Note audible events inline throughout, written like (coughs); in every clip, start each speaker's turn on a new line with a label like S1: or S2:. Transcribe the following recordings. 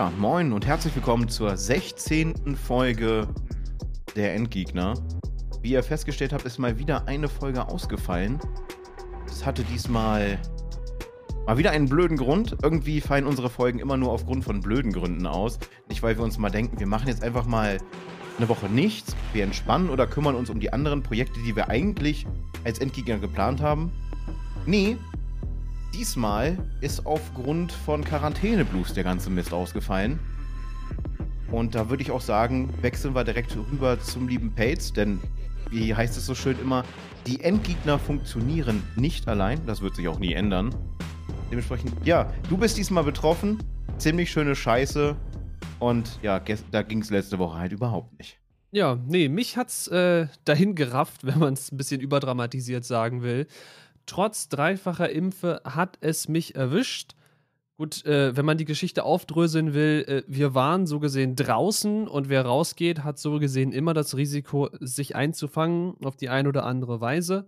S1: Ja, moin und herzlich willkommen zur 16. Folge der Endgegner. Wie ihr festgestellt habt, ist mal wieder eine Folge ausgefallen. Es hatte diesmal mal wieder einen blöden Grund. Irgendwie fallen unsere Folgen immer nur aufgrund von blöden Gründen aus. Nicht, weil wir uns mal denken, wir machen jetzt einfach mal eine Woche nichts, wir entspannen oder kümmern uns um die anderen Projekte, die wir eigentlich als Endgegner geplant haben. Nee, diesmal ist aufgrund von Quarantäne-Blues der ganze Mist ausgefallen. Und da würde ich auch sagen, wechseln wir direkt rüber zum lieben Pates, denn wie heißt es so schön immer, die Endgegner funktionieren nicht allein, das wird sich auch nie ändern. Dementsprechend, ja, du bist diesmal betroffen, ziemlich schöne Scheiße und ja, da ging es letzte Woche halt überhaupt nicht.
S2: Ja, nee, mich hat's äh, dahin gerafft, (laughs) wenn man es ein bisschen überdramatisiert sagen will. Trotz dreifacher Impfe hat es mich erwischt. Gut, äh, wenn man die Geschichte aufdröseln will, äh, wir waren so gesehen draußen und wer rausgeht, hat so gesehen immer das Risiko, sich einzufangen auf die eine oder andere Weise.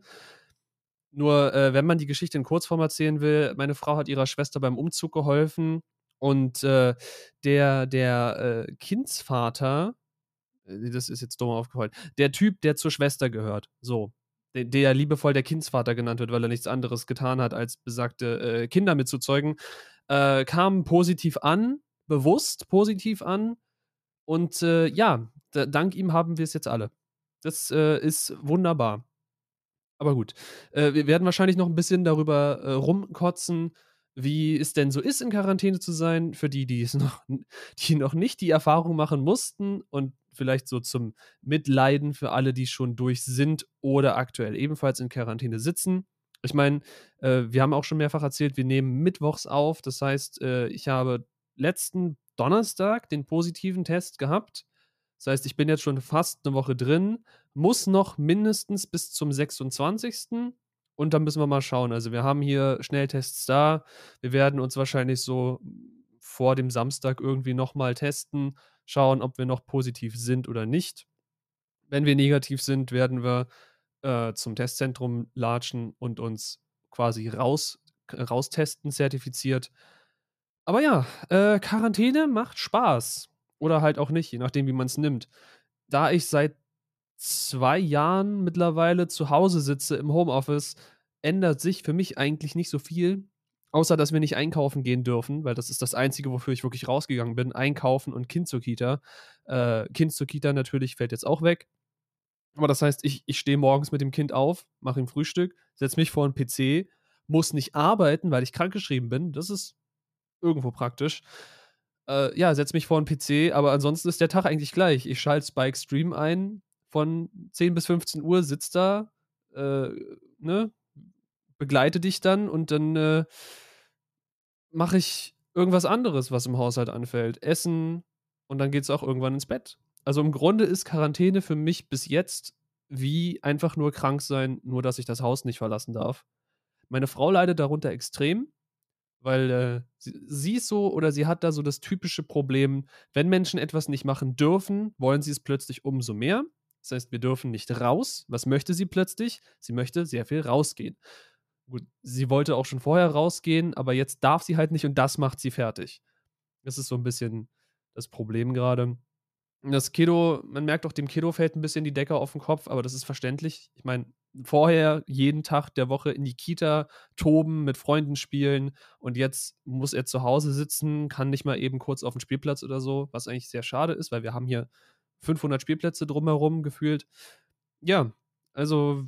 S2: Nur, äh, wenn man die Geschichte in Kurzform erzählen will, meine Frau hat ihrer Schwester beim Umzug geholfen und äh, der, der äh, Kindsvater, äh, das ist jetzt dumm aufgefallen, der Typ, der zur Schwester gehört, so, der liebevoll der Kindsvater genannt wird, weil er nichts anderes getan hat, als besagte äh, Kinder mitzuzeugen, äh, kam positiv an, bewusst positiv an. Und äh, ja, dank ihm haben wir es jetzt alle. Das äh, ist wunderbar. Aber gut, äh, wir werden wahrscheinlich noch ein bisschen darüber äh, rumkotzen, wie es denn so ist, in Quarantäne zu sein, für die, die es (laughs) noch, die noch nicht die Erfahrung machen mussten und vielleicht so zum Mitleiden für alle, die schon durch sind oder aktuell ebenfalls in Quarantäne sitzen. Ich meine, äh, wir haben auch schon mehrfach erzählt, wir nehmen mittwochs auf. Das heißt, äh, ich habe letzten Donnerstag den positiven Test gehabt. Das heißt, ich bin jetzt schon fast eine Woche drin, muss noch mindestens bis zum 26. Und dann müssen wir mal schauen. Also wir haben hier Schnelltests da. Wir werden uns wahrscheinlich so vor dem Samstag irgendwie nochmal testen, schauen, ob wir noch positiv sind oder nicht. Wenn wir negativ sind, werden wir äh, zum Testzentrum latschen und uns quasi raus, raustesten, zertifiziert. Aber ja, äh, Quarantäne macht Spaß. Oder halt auch nicht, je nachdem, wie man es nimmt. Da ich seit zwei Jahren mittlerweile zu Hause sitze im Homeoffice, ändert sich für mich eigentlich nicht so viel. Außer, dass wir nicht einkaufen gehen dürfen, weil das ist das Einzige, wofür ich wirklich rausgegangen bin. Einkaufen und Kind zur Kita. Äh, kind zur Kita natürlich fällt jetzt auch weg. Aber das heißt, ich, ich stehe morgens mit dem Kind auf, mache ihm Frühstück, setze mich vor einen PC, muss nicht arbeiten, weil ich krankgeschrieben bin. Das ist irgendwo praktisch. Äh, ja, setze mich vor einen PC, aber ansonsten ist der Tag eigentlich gleich. Ich schalte Spike Stream ein, von 10 bis 15 Uhr, sitzt da, äh, ne, begleite dich dann und dann äh, mache ich irgendwas anderes, was im Haushalt anfällt. Essen und dann geht es auch irgendwann ins Bett. Also im Grunde ist Quarantäne für mich bis jetzt wie einfach nur krank sein, nur dass ich das Haus nicht verlassen darf. Meine Frau leidet darunter extrem, weil äh, sie, sie ist so oder sie hat da so das typische Problem, wenn Menschen etwas nicht machen dürfen, wollen sie es plötzlich umso mehr. Das heißt, wir dürfen nicht raus. Was möchte sie plötzlich? Sie möchte sehr viel rausgehen. Gut, sie wollte auch schon vorher rausgehen, aber jetzt darf sie halt nicht und das macht sie fertig. Das ist so ein bisschen das Problem gerade. Das Kiddo, man merkt auch, dem Kiddo fällt ein bisschen die Decke auf den Kopf, aber das ist verständlich. Ich meine, vorher jeden Tag der Woche in die Kita toben, mit Freunden spielen und jetzt muss er zu Hause sitzen, kann nicht mal eben kurz auf den Spielplatz oder so, was eigentlich sehr schade ist, weil wir haben hier 500 Spielplätze drumherum gefühlt. Ja, also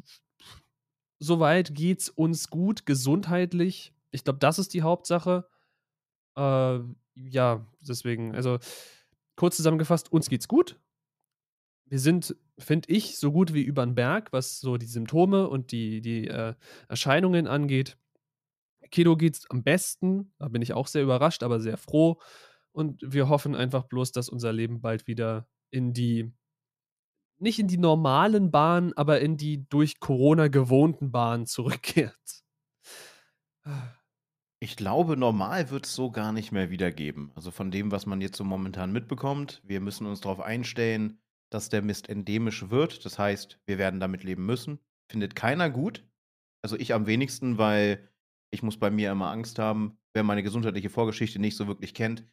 S2: soweit geht's uns gut, gesundheitlich. Ich glaube, das ist die Hauptsache. Äh, ja, deswegen, also kurz zusammengefasst, uns geht's gut. Wir sind, finde ich, so gut wie über den Berg, was so die Symptome und die, die äh, Erscheinungen angeht. Kido geht's am besten. Da bin ich auch sehr überrascht, aber sehr froh. Und wir hoffen einfach bloß, dass unser Leben bald wieder in die nicht in die normalen Bahnen, aber in die durch Corona gewohnten Bahnen zurückkehrt.
S1: Ich glaube, normal wird es so gar nicht mehr wiedergeben. Also von dem, was man jetzt so momentan mitbekommt. Wir müssen uns darauf einstellen, dass der Mist endemisch wird. Das heißt, wir werden damit leben müssen. Findet keiner gut. Also ich am wenigsten, weil ich muss bei mir immer Angst haben, wer meine gesundheitliche Vorgeschichte nicht so wirklich kennt.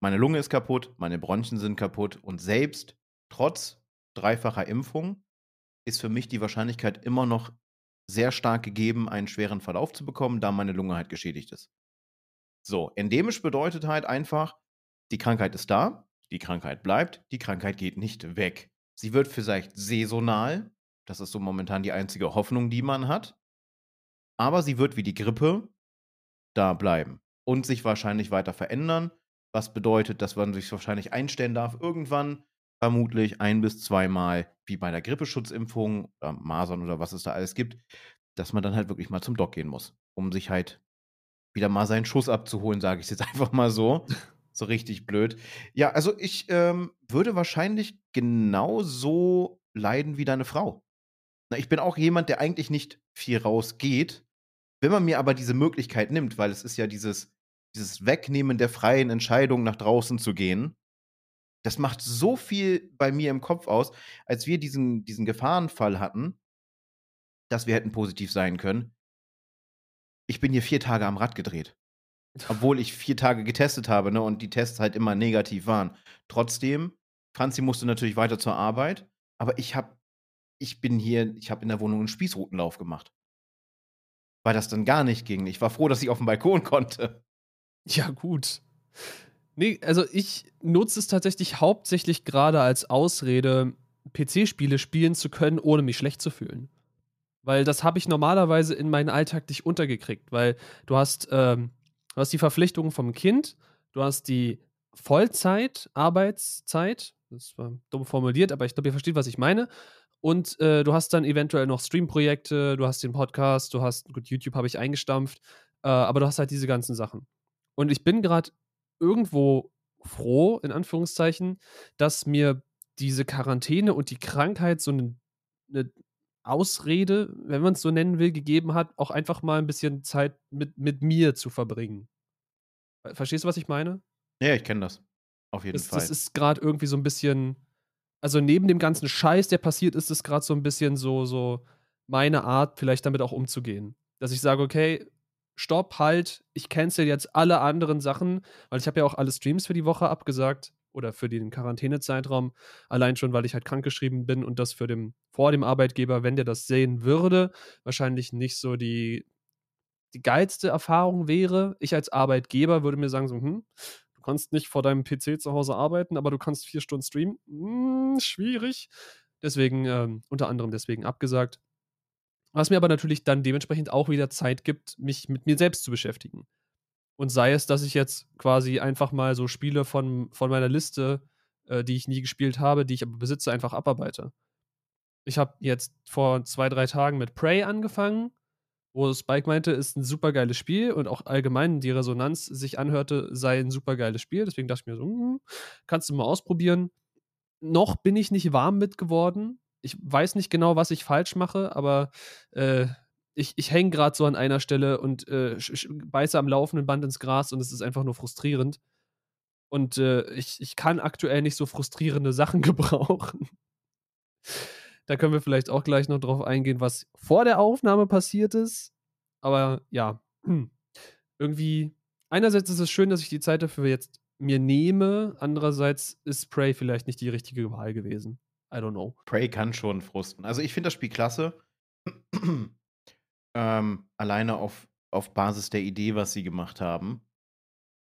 S1: Meine Lunge ist kaputt, meine Bronchien sind kaputt und selbst trotz dreifacher Impfung ist für mich die Wahrscheinlichkeit immer noch sehr stark gegeben, einen schweren Verlauf zu bekommen, da meine Lunge halt geschädigt ist. So, endemisch bedeutet halt einfach, die Krankheit ist da, die Krankheit bleibt, die Krankheit geht nicht weg. Sie wird vielleicht saisonal, das ist so momentan die einzige Hoffnung, die man hat, aber sie wird wie die Grippe da bleiben und sich wahrscheinlich weiter verändern, was bedeutet, dass man sich wahrscheinlich einstellen darf, irgendwann vermutlich ein bis zweimal, wie bei der Grippeschutzimpfung oder Masern oder was es da alles gibt, dass man dann halt wirklich mal zum Doc gehen muss, um sich halt wieder mal seinen Schuss abzuholen, sage ich jetzt (laughs) einfach mal so. so richtig blöd. Ja, also ich ähm, würde wahrscheinlich genauso leiden wie deine Frau. Na, ich bin auch jemand, der eigentlich nicht viel rausgeht. Wenn man mir aber diese Möglichkeit nimmt, weil es ist ja dieses, dieses Wegnehmen der freien Entscheidung, nach draußen zu gehen, das macht so viel bei mir im Kopf aus, als wir diesen, diesen Gefahrenfall hatten, dass wir hätten positiv sein können. Ich bin hier vier Tage am Rad gedreht. Obwohl ich vier Tage getestet habe, ne, und die Tests halt immer negativ waren. Trotzdem, Franzi musste natürlich weiter zur Arbeit, aber ich hab, ich bin hier, ich habe in der Wohnung einen Spießrutenlauf gemacht. Weil das dann gar nicht ging. Ich war froh, dass ich auf dem Balkon konnte.
S2: Ja, gut. Nee, also ich nutze es tatsächlich hauptsächlich gerade als Ausrede, PC-Spiele spielen zu können, ohne mich schlecht zu fühlen. Weil das habe ich normalerweise in meinen Alltag nicht untergekriegt, weil du hast, ähm, du hast die Verpflichtungen vom Kind, du hast die Vollzeit, Arbeitszeit, das war dumm formuliert, aber ich glaube, ihr versteht, was ich meine. Und äh, du hast dann eventuell noch Stream-Projekte, du hast den Podcast, du hast, gut, YouTube habe ich eingestampft, äh, aber du hast halt diese ganzen Sachen. Und ich bin gerade irgendwo froh, in Anführungszeichen, dass mir diese Quarantäne und die Krankheit so eine, eine Ausrede, wenn man es so nennen will, gegeben hat, auch einfach mal ein bisschen Zeit mit, mit mir zu verbringen. Verstehst du, was ich meine?
S1: Ja, ich kenne das. Auf jeden
S2: das,
S1: Fall.
S2: Das ist gerade irgendwie so ein bisschen, also neben dem ganzen Scheiß, der passiert ist, ist gerade so ein bisschen so, so meine Art, vielleicht damit auch umzugehen. Dass ich sage, okay, stopp, halt, ich cancel jetzt alle anderen Sachen, weil ich habe ja auch alle Streams für die Woche abgesagt oder für den Quarantänezeitraum, allein schon, weil ich halt krankgeschrieben bin und das für dem, vor dem Arbeitgeber, wenn der das sehen würde, wahrscheinlich nicht so die, die geilste Erfahrung wäre. Ich als Arbeitgeber würde mir sagen, so, hm, du kannst nicht vor deinem PC zu Hause arbeiten, aber du kannst vier Stunden streamen. Hm, schwierig. Deswegen, ähm, unter anderem deswegen abgesagt. Was mir aber natürlich dann dementsprechend auch wieder Zeit gibt, mich mit mir selbst zu beschäftigen. Und sei es, dass ich jetzt quasi einfach mal so Spiele von, von meiner Liste, äh, die ich nie gespielt habe, die ich aber besitze, einfach abarbeite. Ich habe jetzt vor zwei, drei Tagen mit Prey angefangen, wo Spike meinte, ist ein super geiles Spiel und auch allgemein die Resonanz sich anhörte, sei ein super geiles Spiel. Deswegen dachte ich mir so, hm, kannst du mal ausprobieren. Noch bin ich nicht warm mit geworden ich weiß nicht genau, was ich falsch mache, aber äh, ich, ich hänge gerade so an einer Stelle und äh, beiße am laufenden Band ins Gras und es ist einfach nur frustrierend. Und äh, ich, ich kann aktuell nicht so frustrierende (laughs) Sachen gebrauchen. da können wir vielleicht auch gleich noch drauf eingehen, was vor der Aufnahme passiert ist. Aber ja, (clears throat) irgendwie, einerseits ist es schön, dass ich die Zeit dafür jetzt mir nehme, andererseits ist Prey vielleicht nicht die richtige Wahl gewesen. I don't know.
S1: Prey kann schon frusten. Also ich finde das Spiel klasse. (clears throat) ähm, alleine auf, auf Basis der Idee, was sie gemacht haben.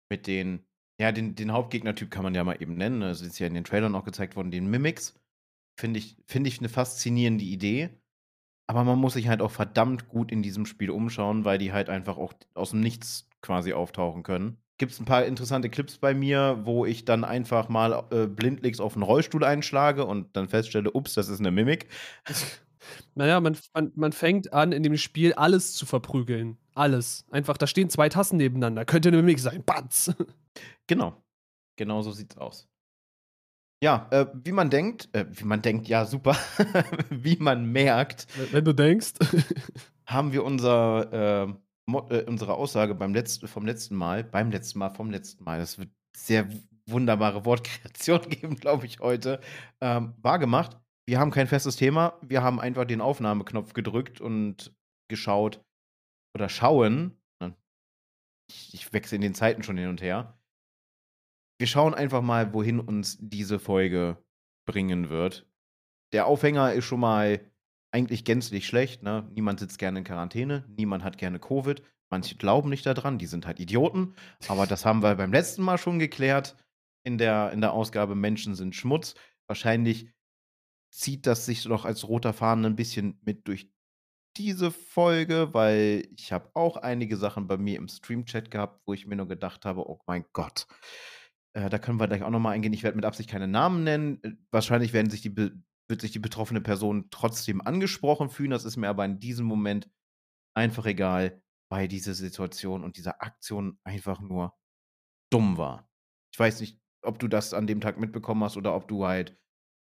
S1: Mit den, ja, den, den Hauptgegnertyp kann man ja mal eben nennen. Das ist ja in den Trailern auch gezeigt worden, den Mimics. Finde ich, find ich eine faszinierende Idee. Aber man muss sich halt auch verdammt gut in diesem Spiel umschauen, weil die halt einfach auch aus dem Nichts quasi auftauchen können gibt es ein paar interessante Clips bei mir, wo ich dann einfach mal äh, blindlings auf einen Rollstuhl einschlage und dann feststelle, ups, das ist eine Mimik. (laughs)
S2: Naja, man, man, man fängt an, in dem Spiel alles zu verprügeln. Alles. Einfach, da stehen zwei Tassen nebeneinander. Könnte eine Mimik sein. Batz. (laughs)
S1: Genau. Genau so sieht's aus. Ja, äh, wie man denkt, äh, wie man denkt, ja, super. (laughs) wie man merkt.
S2: Wenn du denkst.
S1: haben wir unser äh, äh, unsere Aussage beim letzten, vom letzten Mal, beim letzten Mal, vom letzten Mal, das wird sehr wunderbare (laughs) Wortkreation geben, glaube ich, heute, ähm, wahr gemacht. Wir haben kein festes Thema. Wir haben einfach den Aufnahmeknopf gedrückt und geschaut oder schauen. Ne? Ich, ich wechsle in den Zeiten schon hin und her. wir schauen einfach mal, wohin uns diese Folge bringen wird. Der Aufhänger ist schon mal eigentlich gänzlich schlecht. Ne? Niemand sitzt gerne in Quarantäne, niemand hat gerne Covid. Manche glauben nicht daran, die sind halt Idioten. Aber das haben wir beim letzten Mal schon geklärt in der, in der Ausgabe Menschen sind Schmutz. Wahrscheinlich zieht das sich doch als roter Faden ein bisschen mit durch diese Folge, weil ich habe auch einige Sachen bei mir im Stream-Chat gehabt, wo ich mir nur gedacht habe, oh mein Gott, äh, da können wir gleich auch nochmal eingehen. Ich werde mit Absicht keine Namen nennen. Äh, wahrscheinlich werden sich die wird sich die betroffene Person trotzdem angesprochen fühlen. Das ist mir aber in diesem Moment einfach egal, weil diese Situation und diese Aktion einfach nur dumm war. Ich weiß nicht, ob du das an dem Tag mitbekommen hast oder ob du halt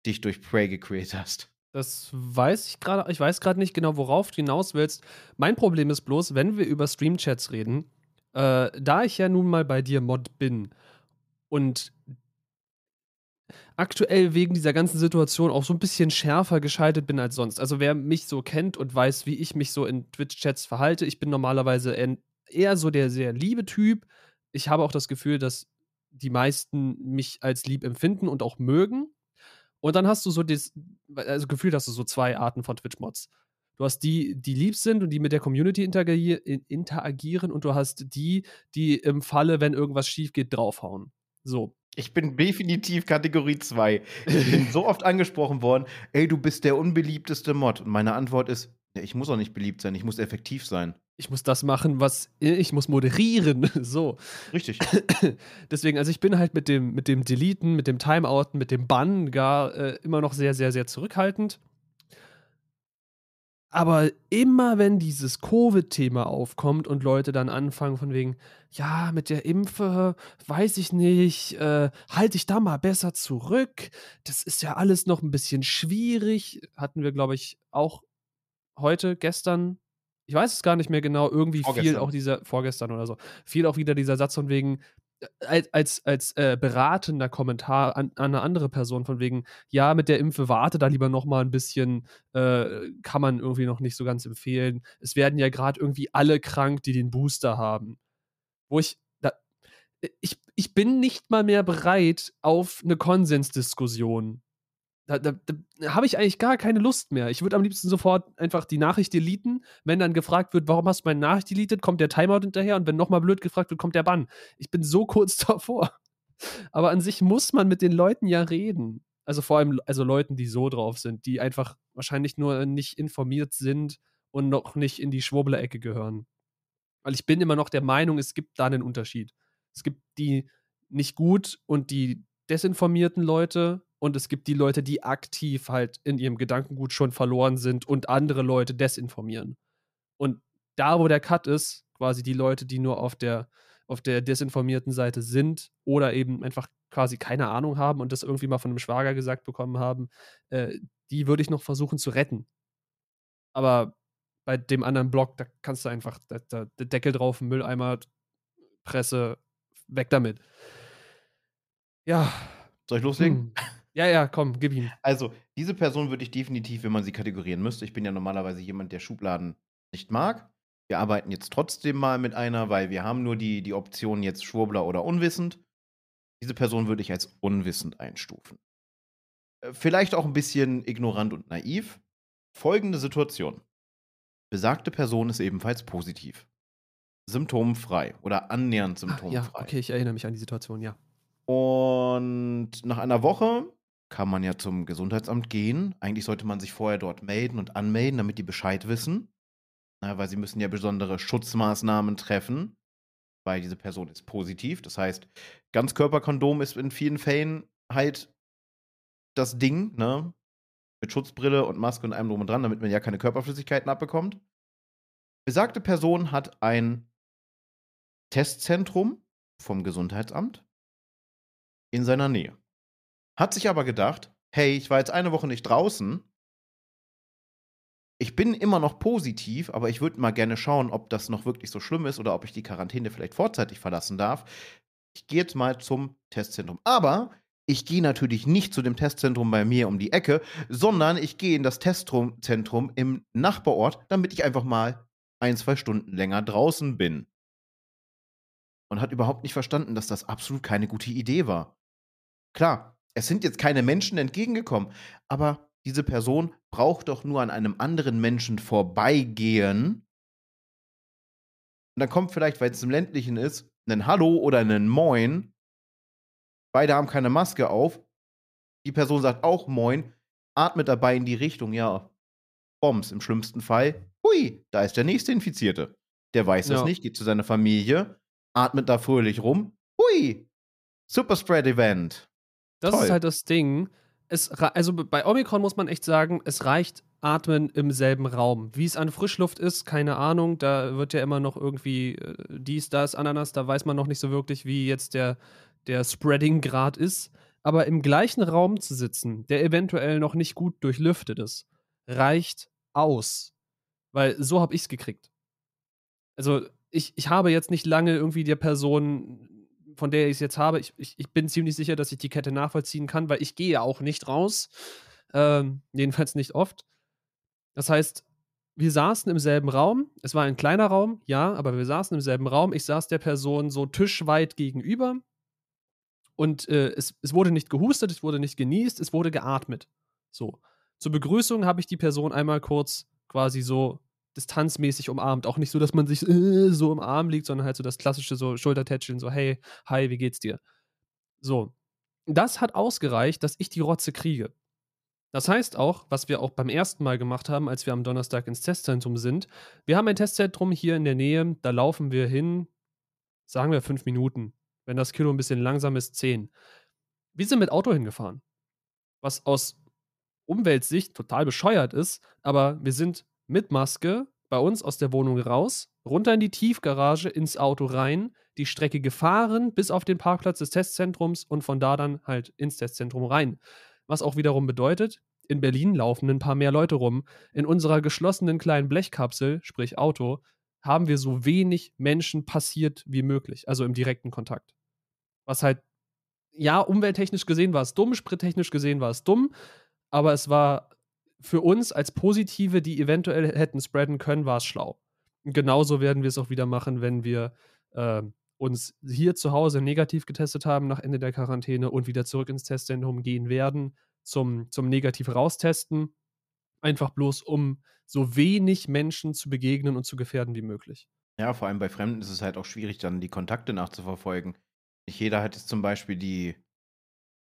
S1: dich durch Prey gecreated hast.
S2: Das weiß ich gerade. Ich weiß gerade nicht genau, worauf du hinaus willst. Mein Problem ist bloß, wenn wir über Streamchats reden, äh, da ich ja nun mal bei dir Mod bin und aktuell wegen dieser ganzen Situation auch so ein bisschen schärfer geschaltet bin als sonst. Also wer mich so kennt und weiß, wie ich mich so in Twitch-Chats verhalte, ich bin normalerweise eher so der sehr liebe Typ. Ich habe auch das Gefühl, dass die meisten mich als lieb empfinden und auch mögen. Und dann hast du so das also Gefühl, dass du so zwei Arten von Twitch-Mods. Du hast die, die lieb sind und die mit der Community interagieren und du hast die, die im Falle, wenn irgendwas schief geht, draufhauen. So.
S1: Ich bin definitiv Kategorie 2. Ich bin so oft (laughs) angesprochen worden, ey, du bist der unbeliebteste Mod. Und meine Antwort ist, ich muss auch nicht beliebt sein, ich muss effektiv sein.
S2: Ich muss das machen, was ich muss moderieren. (laughs) So.
S1: Richtig. (coughs)
S2: Deswegen, also ich bin halt mit dem, mit dem Deleten, mit dem Timeouten, mit dem Bannen gar äh, immer noch sehr, sehr, sehr zurückhaltend. Aber immer wenn dieses Covid-Thema aufkommt und Leute dann anfangen von wegen, ja, mit der Impfe, weiß ich nicht, äh, halte ich da mal besser zurück. Das ist ja alles noch ein bisschen schwierig. Hatten wir, glaube ich, auch heute, gestern, ich weiß es gar nicht mehr genau, irgendwie viel auch dieser, vorgestern oder so, viel auch wieder dieser Satz von wegen, als, als, als äh, beratender Kommentar an, an, eine andere Person von wegen, ja, mit der Impfe warte da lieber noch mal ein bisschen, äh, kann man irgendwie noch nicht so ganz empfehlen. Es werden ja gerade irgendwie alle krank, die den Booster haben. Wo ich, da, ich, ich bin nicht mal mehr bereit auf eine Konsensdiskussion da, da, da habe ich eigentlich gar keine Lust mehr. Ich würde am liebsten sofort einfach die Nachricht deleten. Wenn dann gefragt wird, warum hast du meine Nachricht deletet, kommt der Timeout hinterher und wenn nochmal blöd gefragt wird, kommt der Bann. Ich bin so (laughs) kurz davor. Aber an sich muss man mit den Leuten ja reden. Also vor allem also Leuten, die so drauf sind, die einfach wahrscheinlich nur nicht informiert sind und noch nicht in die Schwurbler-Ecke gehören. Weil ich bin immer noch der Meinung, es gibt da einen Unterschied. Es gibt die nicht gut und die desinformierten Leute und es gibt die Leute, die aktiv halt in ihrem Gedankengut schon verloren sind und andere Leute desinformieren. Und da, wo der Cut ist, quasi die Leute, die nur auf der, auf der desinformierten Seite sind oder eben einfach quasi keine Ahnung haben und das irgendwie mal von einem Schwager gesagt bekommen haben, äh, die würde ich noch versuchen zu retten. Aber bei dem anderen Blog, da kannst du einfach da, da, der Deckel drauf, Mülleimer, Presse, weg damit. Ja.
S1: Soll ich loslegen?
S2: Hm. Ja, ja, komm, gib ihm.
S1: Also, diese Person würde ich definitiv, wenn man sie kategorieren müsste. Ich bin ja normalerweise jemand, der Schubladen nicht mag. Wir arbeiten jetzt trotzdem mal mit einer, weil wir haben nur die, die Option jetzt Schwurbler oder unwissend. Diese Person würde ich als unwissend einstufen. Äh, vielleicht auch ein bisschen ignorant und naiv. Folgende Situation. Besagte Person ist ebenfalls positiv. Symptomfrei oder annähernd symptomfrei.
S2: Ach, ja, okay, ich erinnere mich an die Situation, ja.
S1: Und nach einer Woche kann man ja zum Gesundheitsamt gehen. Eigentlich sollte man sich vorher dort melden und anmelden, damit die Bescheid wissen. Na, weil sie müssen ja besondere Schutzmaßnahmen treffen, weil diese Person ist positiv. Das heißt, Ganzkörperkondom ist in vielen Fällen halt das Ding, ne? Mit Schutzbrille und Maske und allem drum und dran, damit man ja keine Körperflüssigkeiten abbekommt. Besagte Person hat ein Testzentrum vom Gesundheitsamt in seiner Nähe. Hat sich aber gedacht, hey, ich war jetzt eine Woche nicht draußen. Ich bin immer noch positiv, aber ich würde mal gerne schauen, ob das noch wirklich so schlimm ist oder ob ich die Quarantäne vielleicht vorzeitig verlassen darf. Ich gehe jetzt mal zum Testzentrum. Aber ich gehe natürlich nicht zu dem Testzentrum bei mir um die Ecke, sondern ich gehe in das Testzentrum im Nachbarort, damit ich einfach mal ein, zwei Stunden länger draußen bin. und hat überhaupt nicht verstanden, dass das absolut keine gute Idee war. Klar, es sind jetzt keine Menschen entgegengekommen, aber diese Person braucht doch nur an einem anderen Menschen vorbeigehen. Und dann kommt vielleicht, weil es im ländlichen ist, ein Hallo oder ein Moin. Beide haben keine Maske auf. Die Person sagt auch Moin, atmet dabei in die Richtung, ja, Bombs im schlimmsten Fall. Hui, da ist der nächste Infizierte. Der weiß das
S2: Ja.
S1: nicht, geht zu seiner Familie, atmet da fröhlich rum. Hui, Super Spread Event.
S2: Das
S1: Toll.
S2: ist halt das Ding. Es, also bei Omikron muss man echt sagen, es reicht Atmen im selben Raum. Wie es an Frischluft ist, keine Ahnung. Da wird ja immer noch irgendwie äh, dies, das, Ananas. Da weiß man noch nicht so wirklich, wie jetzt der, der Spreading-Grad ist. Aber im gleichen Raum zu sitzen, der eventuell noch nicht gut durchlüftet ist, reicht aus. Weil so habe ich es gekriegt. Also ich, ich habe jetzt nicht lange irgendwie der Person, von der ich es jetzt habe, ich, ich, ich bin ziemlich sicher, dass ich die Kette nachvollziehen kann, weil ich gehe ja auch nicht raus. Ähm, jedenfalls nicht oft. Das heißt, wir saßen im selben Raum. Es war ein kleiner Raum, ja, aber wir saßen im selben Raum. Ich saß der Person so tischweit gegenüber. Und äh, es, es wurde nicht gehustet, es wurde nicht genießt, es wurde geatmet. So. Zur Begrüßung habe ich die Person einmal kurz quasi so distanzmäßig umarmt. Auch nicht so, dass man sich äh, so im Arm liegt, sondern halt so das klassische so Schultertätscheln, so hey, hi, wie geht's dir? So. Das hat ausgereicht, dass ich die Rotze kriege. Das heißt auch, was wir auch beim ersten Mal gemacht haben, als wir am Donnerstag ins Testzentrum sind, wir haben ein Testzentrum hier in der Nähe, da laufen wir hin, sagen wir fünf Minuten. Wenn das Kilo ein bisschen langsam ist, zehn. Wir sind mit Auto hingefahren. Was aus Umweltsicht total bescheuert ist, aber wir sind mit Maske bei uns aus der Wohnung raus, runter in die Tiefgarage, ins Auto rein, die Strecke gefahren bis auf den Parkplatz des Testzentrums und von da dann halt ins Testzentrum rein. Was auch wiederum bedeutet, in Berlin laufen ein paar mehr Leute rum. In unserer geschlossenen kleinen Blechkapsel, sprich Auto, haben wir so wenig Menschen passiert wie möglich, also im direkten Kontakt. Was halt, ja, umwelttechnisch gesehen war es dumm, sprittechnisch gesehen war es dumm, aber es war für uns als Positive, die eventuell hätten spreaden können, war es schlau. Genauso werden wir es auch wieder machen, wenn wir äh, uns hier zu Hause negativ getestet haben nach Ende der Quarantäne und wieder zurück ins Testzentrum gehen werden zum, zum negativ raustesten. Einfach bloß, um so wenig Menschen zu begegnen und zu gefährden wie möglich.
S1: Ja, vor allem bei Fremden ist es halt auch schwierig, dann die Kontakte nachzuverfolgen. Nicht jeder hat jetzt zum Beispiel die,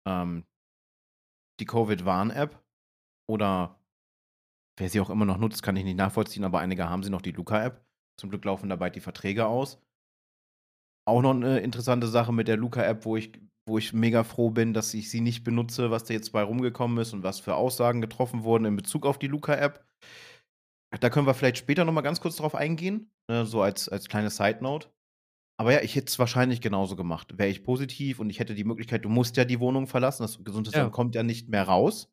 S1: ähm, die Covid-Warn-App oder wer sie auch immer noch nutzt, kann ich nicht nachvollziehen, aber einige haben sie noch die Luca-App. Zum Glück laufen dabei die Verträge aus. Auch noch eine interessante Sache mit der Luca-App, wo ich, wo ich mega froh bin, dass ich sie nicht benutze, was da jetzt bei rumgekommen ist und was für Aussagen getroffen wurden in Bezug auf die Luca-App. Da können wir vielleicht später noch mal ganz kurz drauf eingehen, ne, so als, als kleine Side-Note. Aber ja, ich hätte es wahrscheinlich genauso gemacht. Wäre ich positiv und ich hätte die Möglichkeit, du musst ja die Wohnung verlassen, das Gesundheitsamt
S2: Ja.
S1: kommt ja nicht mehr raus.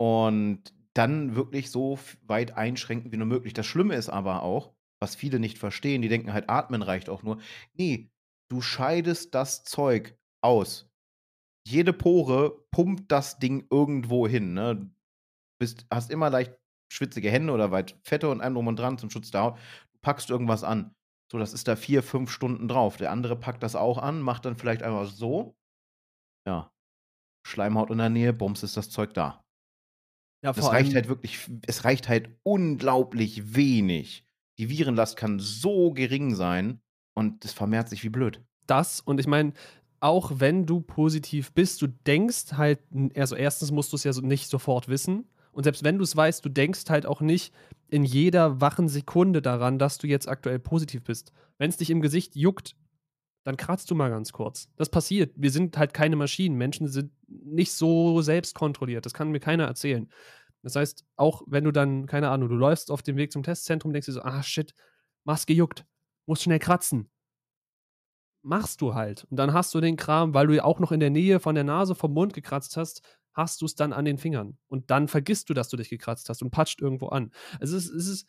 S1: Und dann wirklich so weit einschränken wie nur möglich. Das Schlimme ist aber auch, was viele nicht verstehen, die denken halt, atmen reicht auch nur. Nee, du scheidest das Zeug aus. Jede Pore pumpt das Ding irgendwo hin. Ne? Bist, hast immer leicht schwitzige Hände oder weit Fette und allem drum und dran zum Schutz der Haut. Du packst irgendwas an. So, das ist da vier, fünf Stunden drauf. Der andere packt das auch an, macht dann vielleicht einmal so. Ja. Schleimhaut in der Nähe, bums ist das Zeug da.
S2: Ja,
S1: Das reicht halt wirklich, es reicht halt unglaublich wenig. Die Virenlast kann so gering sein und das vermehrt sich wie blöd.
S2: das und ich meine, auch wenn du positiv bist, du denkst halt, also erstens musst du es ja so nicht sofort wissen. Und selbst wenn du es weißt, du denkst halt auch nicht in jeder wachen Sekunde daran, dass du jetzt aktuell positiv bist. Wenn es dich im Gesicht juckt, dann kratzt du mal ganz kurz. Das passiert. Wir sind halt keine Maschinen. Menschen sind nicht so selbstkontrolliert. Das kann mir keiner erzählen. Das heißt, auch wenn du dann, keine Ahnung, du läufst auf dem Weg zum Testzentrum, denkst du so, ah shit, Maske juckt, musst schnell kratzen machst du halt. Und dann hast du den Kram, weil du ja auch noch in der Nähe von der Nase vom Mund gekratzt hast, hast du es dann an den Fingern. Und dann vergisst du, dass du dich gekratzt hast und patscht irgendwo an. Also es es ist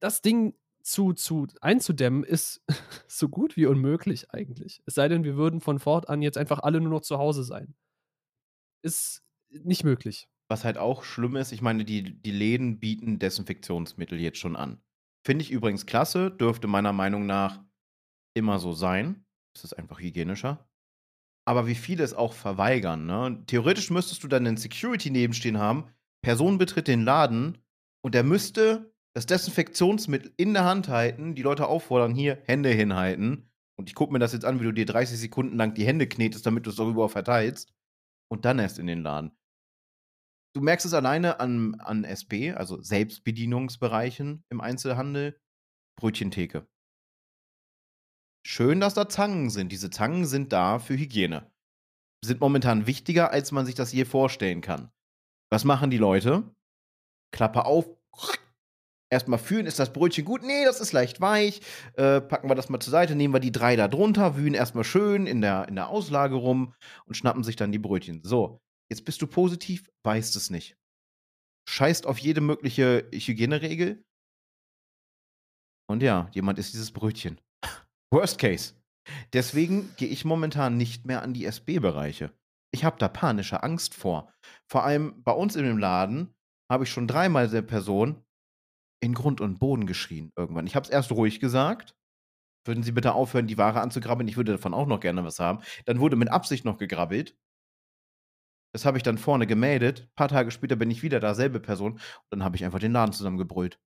S2: das Ding zu, zu einzudämmen, ist (laughs) so gut wie unmöglich eigentlich. Es sei denn, wir würden von fortan jetzt einfach alle nur noch zu Hause sein. Ist nicht möglich.
S1: Was halt auch schlimm ist, ich meine, die, die Läden bieten Desinfektionsmittel jetzt schon an. Finde ich übrigens klasse, dürfte meiner Meinung nach immer so sein. Es ist einfach hygienischer. Aber wie viele es auch verweigern, ne? Theoretisch müsstest du dann einen Security nebenstehen haben, Person betritt den Laden und der müsste das Desinfektionsmittel in der Hand halten, die Leute auffordern, hier Hände hinhalten. Und ich gucke mir das jetzt an, wie du dir 30 Sekunden lang die Hände knetest, damit du es darüber verteilst. Und dann erst in den Laden. Du merkst es alleine an, an SB, also Selbstbedienungsbereichen im Einzelhandel. Brötchentheke. Schön, dass da Zangen sind. Diese Zangen sind da für Hygiene. Sind momentan wichtiger, als man sich das je vorstellen kann. Was machen die Leute? Klappe auf. Erstmal fühlen, ist das Brötchen gut? Nee, das ist leicht weich. Äh, packen wir das mal zur Seite, nehmen wir die drei da drunter, wühlen erstmal schön in der, in der Auslage rum und schnappen sich dann die Brötchen. So, jetzt bist du positiv, weißt es nicht. Scheißt auf jede mögliche Hygieneregel. Und ja, jemand isst dieses Brötchen. (laughs) Worst case. Deswegen gehe ich momentan nicht mehr an die SB-Bereiche. Ich habe da panische Angst vor. Vor allem bei uns in dem Laden habe ich schon dreimal der Person in Grund und Boden geschrien irgendwann. Ich habe es erst ruhig gesagt. Würden Sie bitte aufhören, die Ware anzugrabbeln? Ich würde davon auch noch gerne was haben. Dann wurde mit Absicht noch gegrabbelt. Das habe ich dann vorne gemeldet. Ein paar Tage später bin ich wieder da, selbe Person. Und dann habe ich einfach den Laden zusammengebrüllt.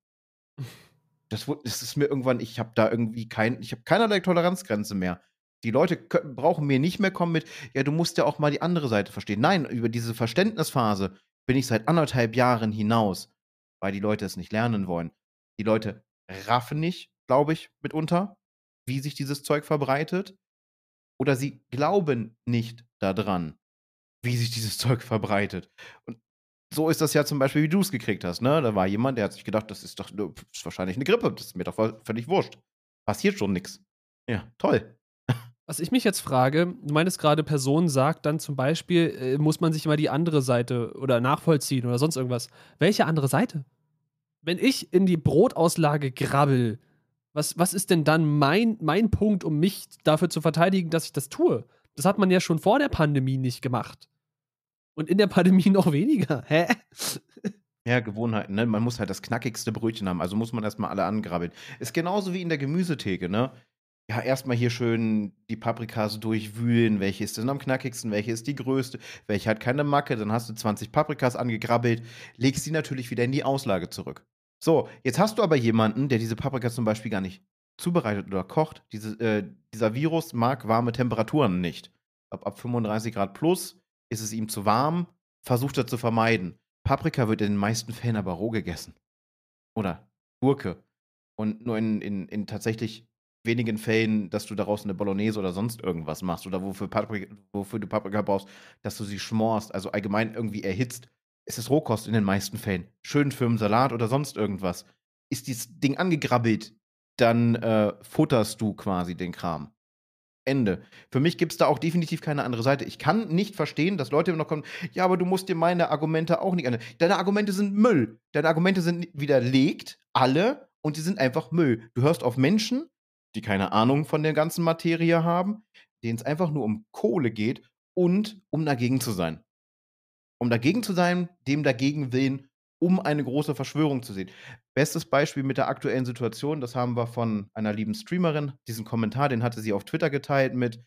S1: Das, das ist mir irgendwann, ich habe da irgendwie kein, ich habe keinerlei Toleranzgrenze mehr. Die Leute können, brauchen mir nicht mehr kommen mit, ja, du musst ja auch mal die andere Seite verstehen. Nein, über diese Verständnisphase bin ich seit anderthalb Jahren hinaus, weil die Leute es nicht lernen wollen. Die Leute raffen nicht, glaube ich, mitunter, wie sich dieses Zeug verbreitet. Oder sie glauben nicht daran, wie sich dieses (laughs) Zeug verbreitet. Und so ist das ja zum Beispiel, wie du es gekriegt hast. Ne? Da war jemand, der hat sich gedacht, das ist doch das ist wahrscheinlich eine Grippe. Das ist mir doch völlig wurscht. Passiert schon nichts. Ja, toll.
S2: Was ich mich jetzt frage, du meinst gerade, Person sagt dann zum Beispiel, äh, muss man sich immer die andere Seite oder nachvollziehen oder sonst irgendwas. Welche andere Seite? Wenn ich in die Brotauslage grabbel, was, was ist denn dann mein, mein Punkt, um mich dafür zu verteidigen, dass ich das tue? Das hat man ja schon vor der Pandemie nicht gemacht. Und in der Pandemie (laughs) noch weniger. Hä?
S1: Ja, Gewohnheiten, ne? Man muss halt das knackigste Brötchen haben, also muss man erstmal alle angrabbeln. Ist genauso wie in der Gemüsetheke, ne? Ja, erstmal hier schön die Paprikas durchwühlen. Welche ist denn am knackigsten? Welche ist die größte? Welche hat keine Macke? Dann hast du 20 Paprikas angegrabbelt, legst die natürlich wieder in die Auslage zurück. So, jetzt hast du aber jemanden, der diese Paprikas zum Beispiel gar nicht zubereitet oder kocht. Diese, äh, dieser Virus mag warme Temperaturen nicht. Ab, ab 35 Grad plus ist es ihm zu warm, versucht er zu vermeiden. Paprika wird in den meisten Fällen aber roh gegessen. Oder Gurke. Und nur in, in, in tatsächlich wenigen Fällen, dass du daraus eine Bolognese oder sonst irgendwas machst oder wofür, Paprika, wofür du Paprika brauchst, dass du sie schmorst, also allgemein irgendwie erhitzt. Es ist Rohkost in den meisten Fällen. Schön für einen Salat oder sonst irgendwas. Ist dieses Ding angegrabbelt, dann äh, futterst du quasi den Kram. Ende. Für mich gibt es da auch definitiv keine andere Seite. Ich kann nicht verstehen, dass Leute immer noch kommen, ja, aber du musst dir meine Argumente auch nicht an. Deine Argumente sind Müll. Deine Argumente sind widerlegt, alle, und die sind einfach Müll. Du hörst auf Menschen, die keine Ahnung von der ganzen Materie haben, denen es einfach nur um Kohle geht und um dagegen zu sein. Um dagegen zu sein, dem dagegen willen um eine große Verschwörung zu sehen. Bestes Beispiel mit der aktuellen Situation, das haben wir von einer lieben Streamerin, diesen Kommentar, den hatte sie auf Twitter geteilt mit,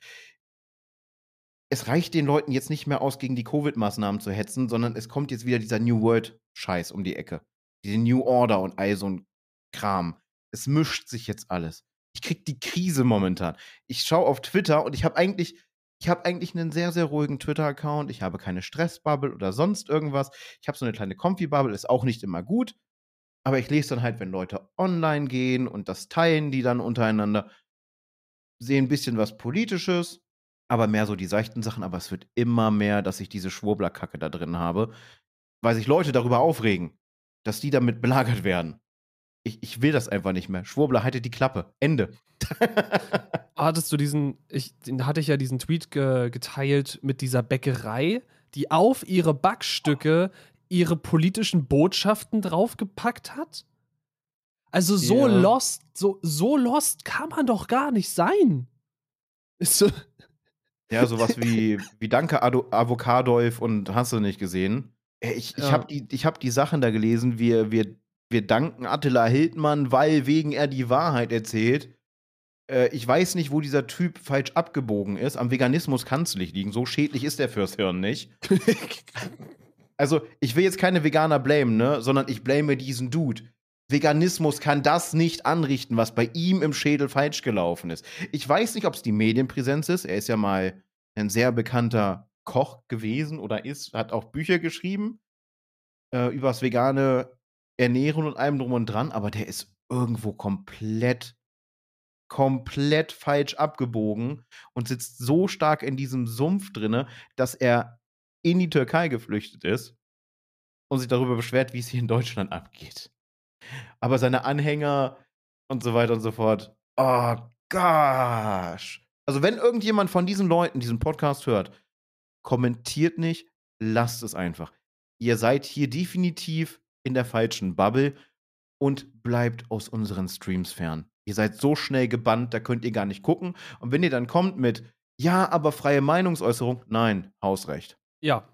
S1: es reicht den Leuten jetzt nicht mehr aus, gegen die Covid-Maßnahmen zu hetzen, sondern es kommt jetzt wieder dieser New World-Scheiß um die Ecke. Diese New Order und all so ein Kram. Es mischt sich jetzt alles. Ich krieg die Krise momentan. Ich schaue auf Twitter und ich habe eigentlich, ich habe eigentlich einen sehr, sehr ruhigen Twitter-Account. Ich habe keine Stressbubble oder sonst irgendwas. Ich habe so eine kleine Comfy-Bubble, ist auch nicht immer gut. Aber ich lese dann halt, wenn Leute online gehen und das teilen die dann untereinander, sehe ein bisschen was Politisches, aber mehr so die seichten Sachen. Aber es wird immer mehr, dass ich diese Schwurblerkacke da drin habe, weil sich Leute darüber aufregen, dass die damit belagert werden. Ich, ich will das einfach nicht mehr. Schwurbler, haltet die Klappe. Ende. (laughs)
S2: Hattest du diesen, ich, den hatte ich ja diesen Tweet ge, geteilt mit dieser Bäckerei, die auf ihre Backstücke ihre politischen Botschaften draufgepackt hat? Also so ja. lost, so, so lost kann man doch gar nicht sein.
S1: Ist so. (laughs) Ja, sowas wie, wie Danke Avocadolf und hast du nicht gesehen. Ich, ich ja. habe die, hab die Sachen da gelesen, wir, wir, wir danken Attila Hildmann, weil wegen er die Wahrheit erzählt. Äh, ich weiß nicht, wo dieser Typ falsch abgebogen ist. Am Veganismus kann es nicht liegen. So schädlich ist der fürs Hirn nicht. (laughs) also, ich will jetzt keine Veganer blamen, ne? Sondern ich blame diesen Dude. Veganismus kann das nicht anrichten, was bei ihm im Schädel falsch gelaufen ist. Ich weiß nicht, ob es die Medienpräsenz ist. Er ist ja mal ein sehr bekannter Koch gewesen oder ist, hat auch Bücher geschrieben äh, über das vegane Ernähren und allem drum und dran, aber der ist irgendwo komplett, komplett falsch abgebogen und sitzt so stark in diesem Sumpf drinne, dass er in die Türkei geflüchtet ist und sich darüber beschwert, wie es hier in Deutschland abgeht. Aber seine Anhänger und so weiter und so fort, oh gosh. Also, wenn irgendjemand von diesen Leuten diesen Podcast hört, kommentiert nicht, lasst es einfach. Ihr seid hier definitiv in der falschen Bubble und bleibt aus unseren Streams fern. Ihr seid so schnell gebannt, da könnt ihr gar nicht gucken. Und wenn ihr dann kommt mit, ja, aber freie Meinungsäußerung, nein, Hausrecht.
S2: Ja,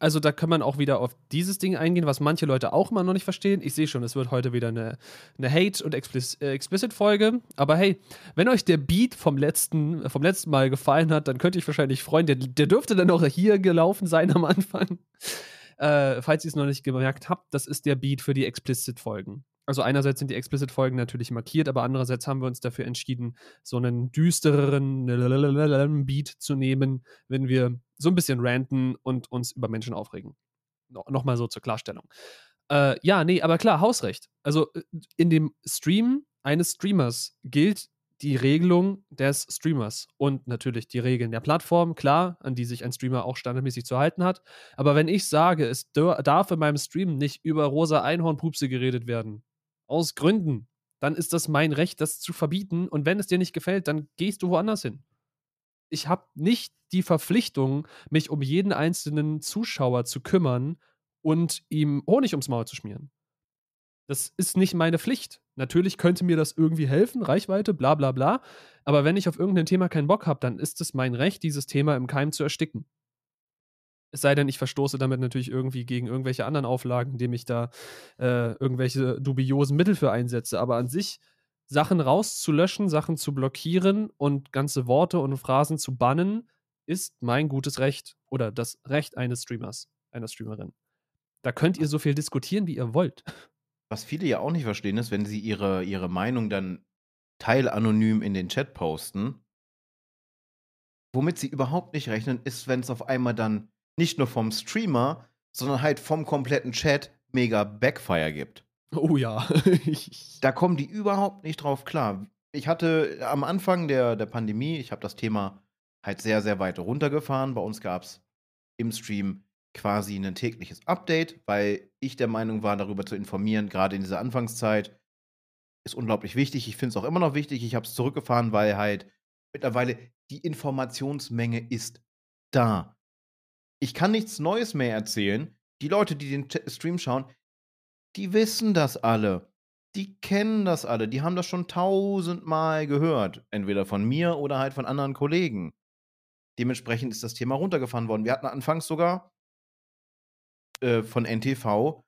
S2: also da kann man auch wieder auf dieses Ding eingehen, was manche Leute auch immer noch nicht verstehen. Ich sehe schon, es wird heute wieder eine, eine Hate- und äh, Explicit-Folge. Aber hey, wenn euch der Beat vom letzten, vom letzten Mal gefallen hat, dann könnt ihr euch wahrscheinlich freuen. Der, der dürfte dann auch hier gelaufen sein am Anfang. Äh, falls ihr es noch nicht gemerkt habt, das ist der Beat für die Explicit-Folgen. Also einerseits sind die Explicit-Folgen natürlich markiert, aber andererseits haben wir uns dafür entschieden, so einen düstereren Beat zu nehmen, wenn wir so ein bisschen ranten und uns über Menschen aufregen. No, Nochmal so zur Klarstellung. Äh, ja, nee, aber klar, Hausrecht. Also äh, in dem Stream eines Streamers gilt die Regelung des Streamers und natürlich die Regeln der Plattform, klar, an die sich ein Streamer auch standardmäßig zu halten hat. Aber wenn ich sage, es darf in meinem Stream nicht über rosa Einhornpupse geredet werden, aus Gründen, dann ist das mein Recht, das zu verbieten. Und wenn es dir nicht gefällt, dann gehst du woanders hin. Ich habe nicht die Verpflichtung, mich um jeden einzelnen Zuschauer zu kümmern und ihm Honig ums Maul zu schmieren. Das ist nicht meine Pflicht. Natürlich könnte mir das irgendwie helfen, Reichweite, bla bla bla. Aber wenn ich auf irgendein Thema keinen Bock habe, dann ist es mein Recht, dieses Thema im Keim zu ersticken. Es sei denn, ich verstoße damit natürlich irgendwie gegen irgendwelche anderen Auflagen, indem ich da äh, irgendwelche dubiosen Mittel für einsetze. Aber an sich Sachen rauszulöschen, Sachen zu blockieren und ganze Worte und Phrasen zu bannen, ist mein gutes Recht oder das Recht eines Streamers, einer Streamerin. Da könnt ihr so viel diskutieren, wie ihr wollt. (laughs)
S1: Was viele ja auch nicht verstehen, ist, wenn sie ihre, ihre Meinung dann teilanonym in den Chat posten, womit sie überhaupt nicht rechnen, ist, wenn es auf einmal dann nicht nur vom Streamer, sondern halt vom kompletten Chat mega Backfire gibt.
S2: Oh ja. (laughs)
S1: da kommen die überhaupt nicht drauf klar. Ich hatte am Anfang der, der Pandemie, ich habe das Thema halt sehr, sehr weit runtergefahren. Bei uns gab es im Stream quasi ein tägliches Update, weil ich der Meinung war, darüber zu informieren, gerade in dieser Anfangszeit, ist unglaublich wichtig. Ich finde es auch immer noch wichtig. Ich habe es zurückgefahren, weil halt mittlerweile die Informationsmenge ist da ich kann nichts Neues mehr erzählen. Die Leute, die den Stream schauen, die wissen das alle. Die kennen das alle. Die haben das schon tausendmal gehört. Entweder von mir oder halt von anderen Kollegen. Dementsprechend ist das Thema runtergefahren worden. Wir hatten anfangs sogar äh, von NTV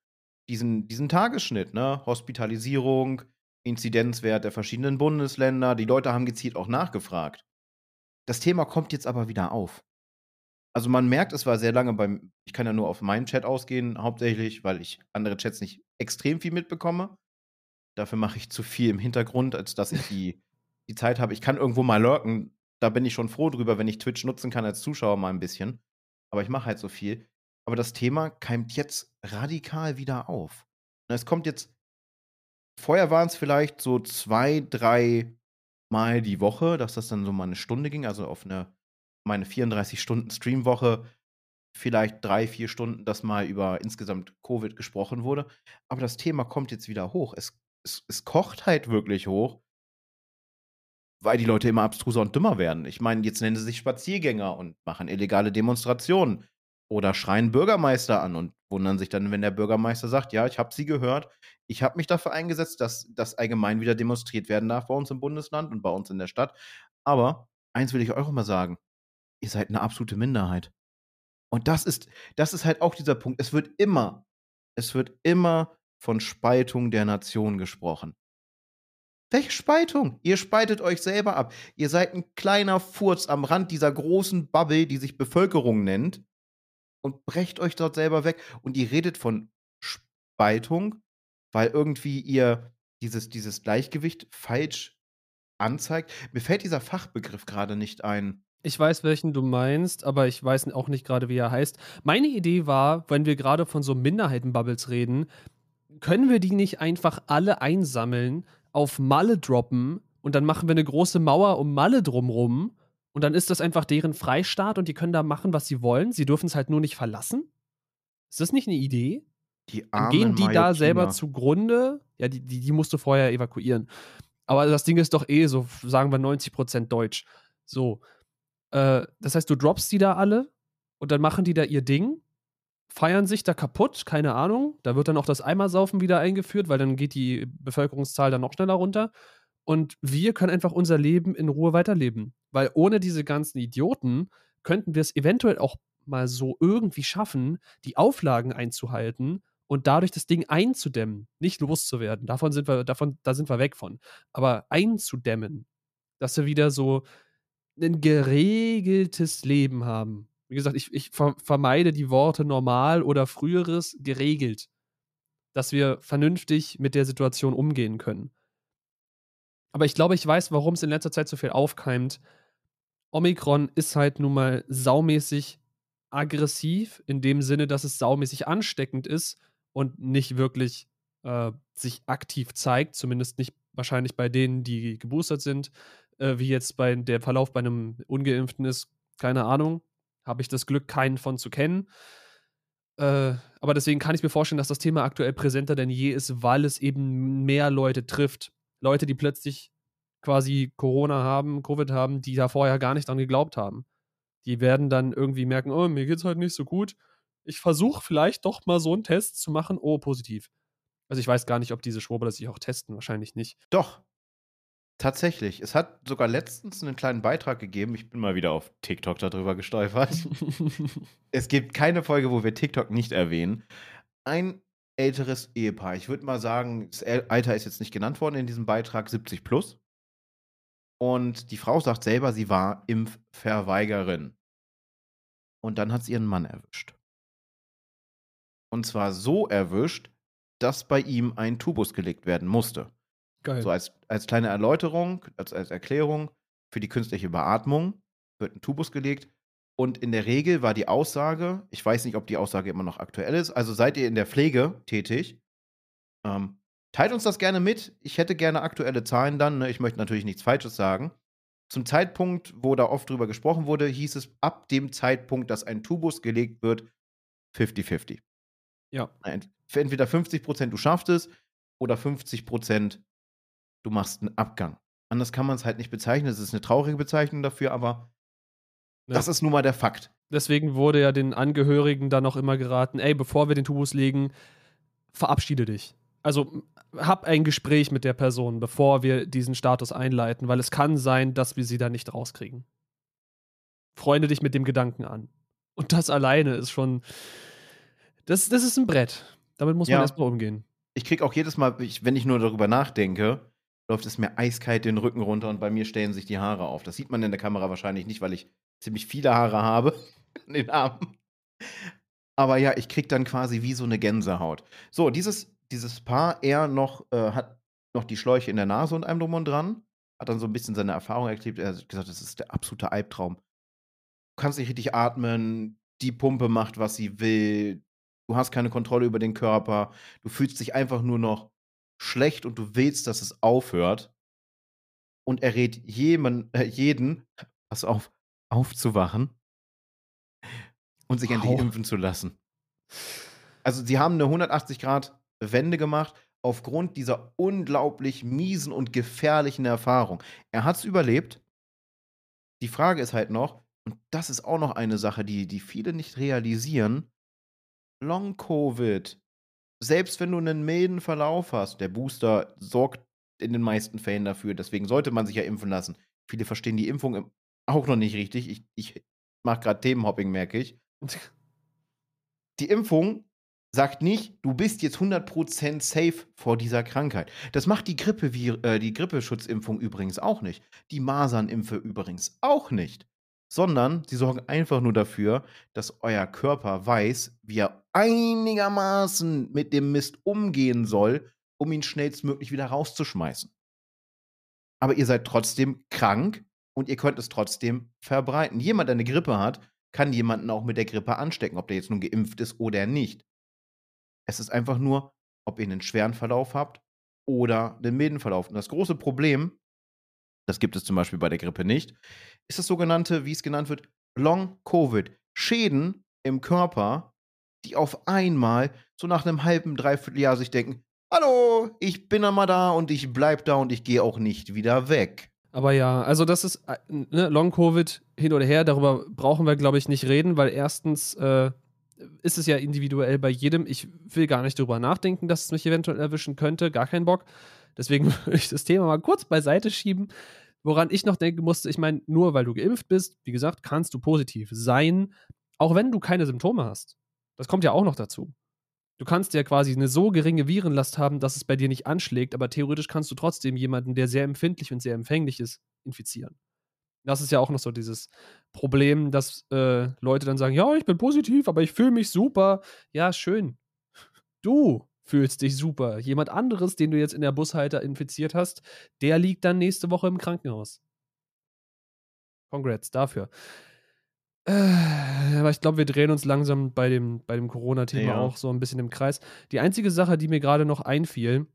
S1: diesen, diesen Tagesschnitt, ne? Hospitalisierung, Inzidenzwert der verschiedenen Bundesländer. Die Leute haben gezielt auch nachgefragt. Das Thema kommt jetzt aber wieder auf. Also man merkt, es war sehr lange beim, ich kann ja nur auf meinen Chat ausgehen, hauptsächlich, weil ich andere Chats nicht extrem viel mitbekomme. Dafür mache ich zu viel im Hintergrund, als dass ich die, die Zeit habe. Ich kann irgendwo mal lurken, da bin ich schon froh drüber, wenn ich Twitch nutzen kann als Zuschauer mal ein bisschen. Aber ich mache halt so viel. Aber das Thema keimt jetzt radikal wieder auf. Und es kommt jetzt, vorher waren es vielleicht so zwei, drei Mal die Woche, dass das dann so mal eine Stunde ging, also auf eine meine 34-Stunden-Streamwoche vielleicht drei, vier Stunden, dass mal über insgesamt Covid gesprochen wurde. Aber das Thema kommt jetzt wieder hoch. Es, es, es kocht halt wirklich hoch, weil die Leute immer abstruser und dümmer werden. Ich meine, jetzt nennen sie sich Spaziergänger und machen illegale Demonstrationen oder schreien Bürgermeister an und wundern sich dann, wenn der Bürgermeister sagt, ja, ich habe sie gehört, ich habe mich dafür eingesetzt, dass das allgemein wieder demonstriert werden darf bei uns im Bundesland und bei uns in der Stadt. Aber eins will ich euch auch mal sagen, ihr seid eine absolute Minderheit. Und das ist, das ist halt auch dieser Punkt. Es wird immer, es wird immer von Spaltung der Nation gesprochen. Welche Spaltung? Ihr spaltet euch selber ab. Ihr seid ein kleiner Furz am Rand dieser großen Bubble, die sich Bevölkerung nennt, und brecht euch dort selber weg. Und ihr redet von Spaltung, weil irgendwie ihr dieses, dieses Gleichgewicht falsch anzeigt. Mir fällt dieser Fachbegriff gerade nicht ein.
S2: Ich weiß, welchen du meinst, aber ich weiß auch nicht gerade, wie er heißt. Meine Idee war, wenn wir gerade von so Minderheitenbubbles reden, können wir die nicht einfach alle einsammeln, auf Malle droppen und dann machen wir eine große Mauer um Malle drumrum und dann ist das einfach deren Freistaat und die können da machen, was sie wollen. Sie dürfen es halt nur nicht verlassen? Ist das nicht eine Idee?
S1: Die
S2: Dann gehen die da selber zugrunde. Ja, die, die, die musst du vorher evakuieren. Aber das Ding ist doch eh so, sagen wir 90% Deutsch. So. Äh, das heißt, du droppst die da alle und dann machen die da ihr Ding, feiern sich da kaputt, keine Ahnung. Da wird dann auch das Eimersaufen wieder eingeführt, weil dann geht die Bevölkerungszahl dann noch schneller runter. Und wir können einfach unser Leben in Ruhe weiterleben. Weil ohne diese ganzen Idioten könnten wir es eventuell auch mal so irgendwie schaffen, die Auflagen einzuhalten und dadurch das Ding einzudämmen, nicht loszuwerden. Davon sind wir, davon, da sind wir weg von. Aber einzudämmen, dass wir wieder so ein geregeltes Leben haben. Wie gesagt, ich, ich vermeide die Worte normal oder früheres geregelt, dass wir vernünftig mit der Situation umgehen können. Aber ich glaube, ich weiß, warum es in letzter Zeit so viel aufkeimt. Omikron ist halt nun mal saumäßig aggressiv, in dem Sinne, dass es saumäßig ansteckend ist und nicht wirklich äh, sich aktiv zeigt, zumindest nicht wahrscheinlich bei denen, die geboostert sind, äh, wie jetzt bei der Verlauf bei einem Ungeimpften ist, keine Ahnung. Habe ich das Glück, keinen von zu kennen. Äh, aber deswegen kann ich mir vorstellen, dass das Thema aktuell präsenter denn je ist, weil es eben mehr Leute trifft. Leute, die plötzlich quasi Corona haben, Covid haben, die da vorher gar nicht dran geglaubt haben. Die werden dann irgendwie merken, oh, mir geht's halt nicht so gut. Ich versuche vielleicht doch mal so einen Test zu machen. Oh, positiv. Also ich weiß gar nicht, ob diese Schwurbler sich auch testen, wahrscheinlich nicht.
S1: Doch. Tatsächlich. Es hat sogar letztens einen kleinen Beitrag gegeben. Ich bin mal wieder auf TikTok darüber gestolpert. (laughs) es gibt keine Folge, wo wir TikTok nicht erwähnen. Ein älteres Ehepaar. Ich würde mal sagen, das Alter ist jetzt nicht genannt worden in diesem Beitrag, 70 plus. Und die Frau sagt selber, sie war Impfverweigerin. Und dann hat sie ihren Mann erwischt. Und zwar so erwischt, dass bei ihm ein Tubus gelegt werden musste.
S2: Geil.
S1: So als, als kleine Erläuterung, als, als Erklärung für die künstliche Beatmung wird ein Tubus gelegt. Und in der Regel war die Aussage, ich weiß nicht, ob die Aussage immer noch aktuell ist, also seid ihr in der Pflege tätig, ähm, teilt uns das gerne mit. Ich hätte gerne aktuelle Zahlen dann. Ne? Ich möchte natürlich nichts Falsches sagen. Zum Zeitpunkt, wo da oft drüber gesprochen wurde, hieß es ab dem Zeitpunkt, dass ein Tubus gelegt wird, 50-50.
S2: Ja.
S1: Entweder 50 Prozent du schaffst es oder 50 Prozent du machst einen Abgang. Anders kann man es halt nicht bezeichnen. Es ist eine traurige Bezeichnung dafür, aber ja. das ist nun mal der Fakt.
S2: Deswegen wurde ja den Angehörigen dann auch immer geraten, ey, bevor wir den Tubus legen, verabschiede dich. Also hab ein Gespräch mit der Person, bevor wir diesen Status einleiten, weil es kann sein, dass wir sie da nicht rauskriegen. Freunde dich mit dem Gedanken an. Und das alleine ist schon. Das, das ist ein Brett. Damit muss man ja. erstmal umgehen.
S1: Ich krieg auch jedes Mal, wenn ich nur darüber nachdenke, läuft es mir eiskalt den Rücken runter und bei mir stellen sich die Haare auf. Das sieht man in der Kamera wahrscheinlich nicht, weil ich ziemlich viele Haare habe (laughs) an den Armen. Aber ja, ich krieg dann quasi wie so eine Gänsehaut. So, dieses, dieses Paar, er noch, äh, hat noch die Schläuche in der Nase und einem drum und dran. Hat dann so ein bisschen seine Erfahrung erklebt. Er hat gesagt, das ist der absolute Albtraum. Du kannst nicht richtig atmen, die Pumpe macht, was sie will. Du hast keine Kontrolle über den Körper. Du fühlst dich einfach nur noch schlecht und du willst, dass es aufhört. Und er rät jedem, äh, jeden, (laughs) pass auf, aufzuwachen und sich wow. endlich impfen zu lassen. Also, sie haben eine 180 Grad Wende gemacht aufgrund dieser unglaublich miesen und gefährlichen Erfahrung. Er hat es überlebt. Die Frage ist halt noch, und das ist auch noch eine Sache, die, die viele nicht realisieren: Long-Covid selbst wenn du einen milden Verlauf hast, der Booster sorgt in den meisten Fällen dafür, deswegen sollte man sich ja impfen lassen. Viele verstehen die Impfung auch noch nicht richtig. Ich, ich mache gerade Themenhopping, merke ich. Die Impfung sagt nicht, du bist jetzt 100% safe vor dieser Krankheit. Das macht die, Grippe, äh, die Grippeschutzimpfung übrigens auch nicht. Die Masernimpfe übrigens auch nicht. Sondern sie sorgen einfach nur dafür, dass euer Körper weiß, wie er einigermaßen mit dem Mist umgehen soll, um ihn schnellstmöglich wieder rauszuschmeißen. Aber ihr seid trotzdem krank und ihr könnt es trotzdem verbreiten. Jemand, der eine Grippe hat, kann jemanden auch mit der Grippe anstecken, ob der jetzt nun geimpft ist oder nicht. Es ist einfach nur, ob ihr einen schweren Verlauf habt oder den milden Verlauf. Und das große Problem, das gibt es zum Beispiel bei der Grippe nicht, ist das sogenannte, wie es genannt wird, Long-Covid. Schäden im Körper, die auf einmal so nach einem halben, dreiviertel Jahr sich denken, hallo, ich bin einmal da und ich bleib da und ich gehe auch nicht wieder weg.
S2: Aber ja, also das ist äh, ne, Long-Covid hin oder her, darüber brauchen wir, glaube ich, nicht reden, weil erstens äh, ist es ja individuell bei jedem. Ich will gar nicht darüber nachdenken, dass es mich eventuell erwischen könnte, gar keinen Bock. Deswegen (laughs) würde ich das Thema mal kurz beiseite schieben. Woran ich noch denken musste, ich meine, nur weil du geimpft bist, wie gesagt, kannst du positiv sein, auch wenn du keine Symptome hast. Das kommt ja auch noch dazu. Du kannst ja quasi eine so geringe Virenlast haben, dass es bei dir nicht anschlägt, aber theoretisch kannst du trotzdem jemanden, der sehr empfindlich und sehr empfänglich ist, infizieren. Das ist ja auch noch so dieses Problem, dass äh, Leute dann sagen, ja, ich bin positiv, aber ich fühle mich super. Ja, schön. Du fühlst dich super. Jemand anderes, den du jetzt in der Bushalter infiziert hast, der liegt dann nächste Woche im Krankenhaus. Congrats dafür. Äh, aber ich glaube, wir drehen uns langsam bei dem, bei dem Corona-Thema ja. auch so ein bisschen im Kreis. Die einzige Sache, die mir gerade noch einfiel,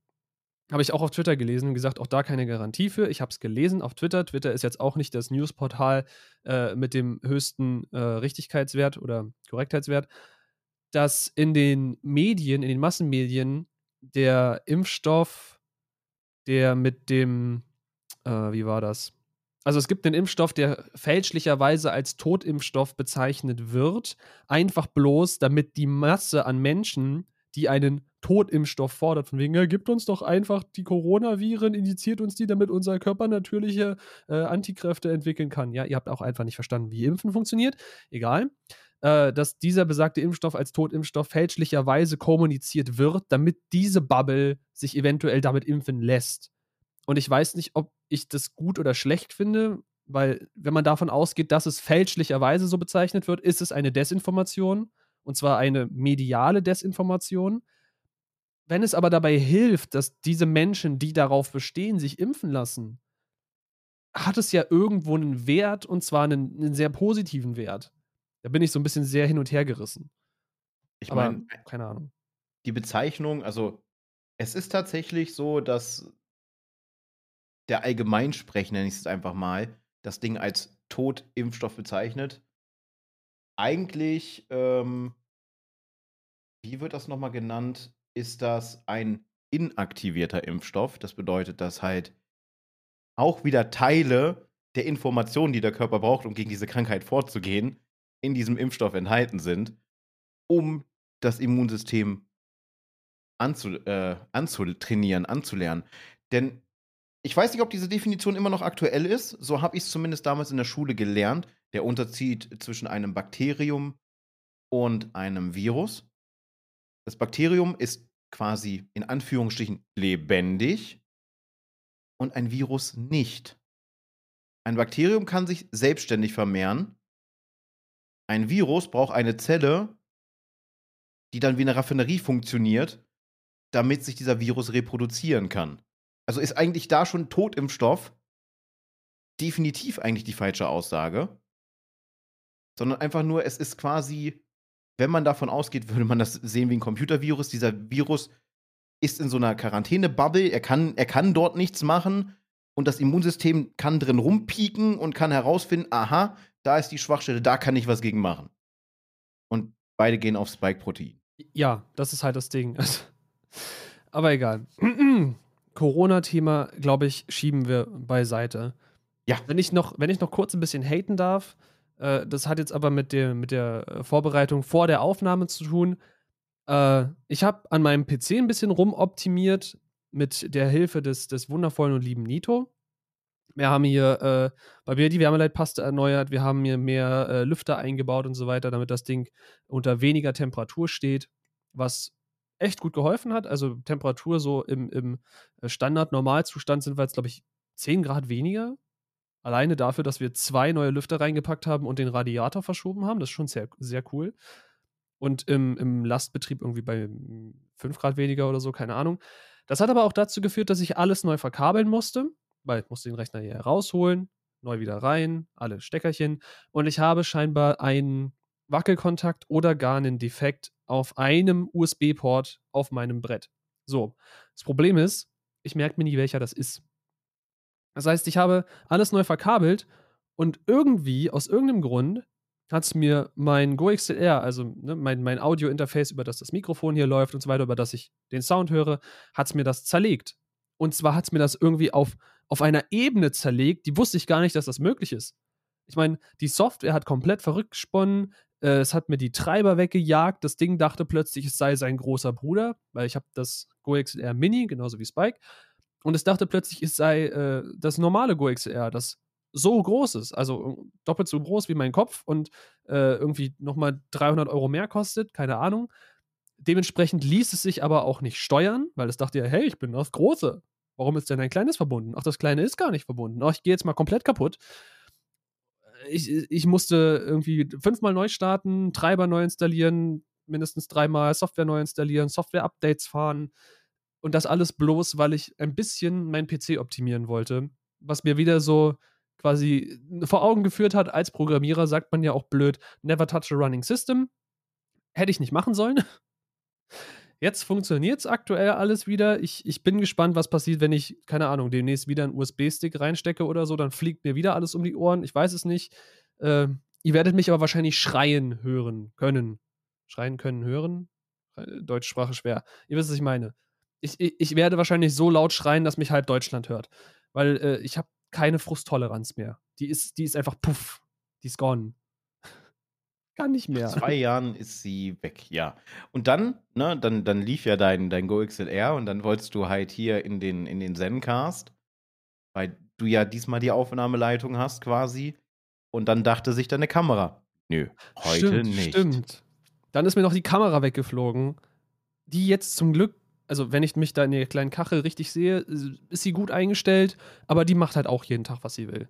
S2: habe ich auch auf Twitter gelesen und gesagt, auch da keine Garantie für. Ich habe es gelesen auf Twitter. Twitter ist jetzt auch nicht das Newsportal äh, mit dem höchsten äh, Richtigkeitswert oder Korrektheitswert, dass in den Medien, in den Massenmedien der Impfstoff, der mit dem, äh, wie war das? Also es gibt einen Impfstoff, der fälschlicherweise als Totimpfstoff bezeichnet wird, einfach bloß, damit die Masse an Menschen, die einen Totimpfstoff fordert, von wegen, ja, gibt uns doch einfach die Coronaviren, injiziert uns die, damit unser Körper natürliche äh, Antikräfte entwickeln kann. Ja, ihr habt auch einfach nicht verstanden, wie Impfen funktioniert. Egal. Äh, dass dieser besagte Impfstoff als Totimpfstoff fälschlicherweise kommuniziert wird, damit diese Bubble sich eventuell damit impfen lässt. Und ich weiß nicht, ob ich das gut oder schlecht finde, weil wenn man davon ausgeht, dass es fälschlicherweise so bezeichnet wird, ist es eine Desinformation. Und zwar eine mediale Desinformation. Wenn es aber dabei hilft, dass diese Menschen, die darauf bestehen, sich impfen lassen, hat es ja irgendwo einen Wert und zwar einen, einen sehr positiven Wert. Da bin ich so ein bisschen sehr hin und her gerissen.
S1: Ich meine, keine Ahnung. Die Bezeichnung, also es ist tatsächlich so, dass der Allgemeinsprech, nenne ich es einfach mal, das Ding als Totimpfstoff bezeichnet. Eigentlich, ähm, wie wird das nochmal genannt? ist das ein inaktivierter Impfstoff. Das bedeutet, dass halt auch wieder Teile der Informationen, die der Körper braucht, um gegen diese Krankheit vorzugehen, in diesem Impfstoff enthalten sind, um das Immunsystem anzu, äh, anzutrainieren, anzulernen. Denn ich weiß nicht, ob diese Definition immer noch aktuell ist. So habe ich es zumindest damals in der Schule gelernt. Der Unterschied zwischen einem Bakterium und einem Virus. Das Bakterium ist quasi in Anführungsstrichen lebendig und ein Virus nicht. Ein Bakterium kann sich selbstständig vermehren. Ein Virus braucht eine Zelle, die dann wie eine Raffinerie funktioniert, damit sich dieser Virus reproduzieren kann. Also ist eigentlich da schon Totimpfstoff definitiv eigentlich die falsche Aussage. Sondern einfach nur, es ist quasi wenn man davon ausgeht, würde man das sehen wie ein Computervirus. Dieser Virus ist in so einer Quarantäne-Bubble, er kann, er kann dort nichts machen und das Immunsystem kann drin rumpieken und kann herausfinden, aha, da ist die Schwachstelle, da kann ich was gegen machen. Und beide gehen auf Spike-Protein.
S2: Ja, das ist halt das Ding. (laughs) Aber egal. Corona-Thema, glaube ich, schieben wir beiseite. Ja. Wenn ich, noch, wenn ich noch kurz ein bisschen haten darf, äh, das hat jetzt aber mit der, mit der äh, Vorbereitung vor der Aufnahme zu tun. Äh, ich habe an meinem PC ein bisschen rumoptimiert mit der Hilfe des, des wundervollen und lieben Nito. Wir haben hier äh, bei mir die Wärmeleitpaste erneuert, wir haben hier mehr äh, Lüfter eingebaut und so weiter, damit das Ding unter weniger Temperatur steht. was echt gut geholfen hat. Also Temperatur so im, im äh, Standard-Normalzustand sind wir jetzt, glaube ich, 10 Grad weniger. Alleine dafür, dass wir zwei neue Lüfter reingepackt haben und den Radiator verschoben haben. Das ist schon sehr, sehr cool. Und im, im Lastbetrieb irgendwie bei 5 Grad weniger oder so, keine Ahnung. Das hat aber auch dazu geführt, dass ich alles neu verkabeln musste, weil ich musste den Rechner hier rausholen, neu wieder rein, alle Steckerchen. Und ich habe scheinbar einen Wackelkontakt oder gar einen Defekt auf einem USB-Port auf meinem Brett. So, das Problem ist, ich merke mir nie, welcher das ist. Das heißt, ich habe alles neu verkabelt und irgendwie, aus irgendeinem Grund, hat es mir mein GoXLR, also ne, mein, mein Audio-Interface, über das das Mikrofon hier läuft und so weiter, über das ich den Sound höre, hat es mir das zerlegt. Und zwar hat es mir das irgendwie auf, auf einer Ebene zerlegt, die wusste ich gar nicht, dass das möglich ist. Ich meine, die Software hat komplett verrückt gesponnen, äh, es hat mir die Treiber weggejagt, das Ding dachte plötzlich, es sei sein großer Bruder, weil ich habe das GoXLR Mini, genauso wie Spike, und es dachte plötzlich, es sei äh, das normale GoXLR, das so groß ist, also äh, doppelt so groß wie mein Kopf und äh, irgendwie nochmal 300 Euro mehr kostet, keine Ahnung. Dementsprechend ließ es sich aber auch nicht steuern, weil es dachte ja, hey, ich bin das Große. Warum ist denn ein kleines verbunden? Ach, das kleine ist gar nicht verbunden. Ach, ich gehe jetzt mal komplett kaputt. Ich, ich musste irgendwie fünfmal neu starten, Treiber neu installieren, mindestens dreimal Software neu installieren, Software-Updates fahren und das alles bloß, weil ich ein bisschen meinen PC optimieren wollte. Was mir wieder so quasi vor Augen geführt hat, als Programmierer sagt man ja auch blöd, never touch a running system. Hätte ich nicht machen sollen. Jetzt funktioniert es aktuell alles wieder. Ich, ich bin gespannt, was passiert, wenn ich, keine Ahnung, demnächst wieder einen USB-Stick reinstecke oder so. Dann fliegt mir wieder alles um die Ohren. Ich weiß es nicht. Äh, ihr werdet mich aber wahrscheinlich schreien hören können. Schreien können hören? Äh, Deutschsprache schwer. Ihr wisst, was ich meine. Ich, ich, ich werde wahrscheinlich so laut schreien, dass mich halb Deutschland hört. Weil äh, ich habe keine Frusttoleranz mehr. Die ist, die ist einfach puff. Die ist gone. Kann nicht mehr.
S1: Nach zwei Jahren ist sie weg, ja. Und dann, ne, dann, dann lief ja dein, dein GoXLR und dann wolltest du halt hier in den, in den Zencast, weil du ja diesmal die Aufnahmeleitung hast quasi. Und dann dachte sich deine Kamera, nö, heute
S2: stimmt,
S1: nicht.
S2: Stimmt. Dann ist mir noch die Kamera weggeflogen, die jetzt zum Glück also wenn ich mich da in der kleinen Kachel richtig sehe, ist sie gut eingestellt, aber die macht halt auch jeden Tag, was sie will.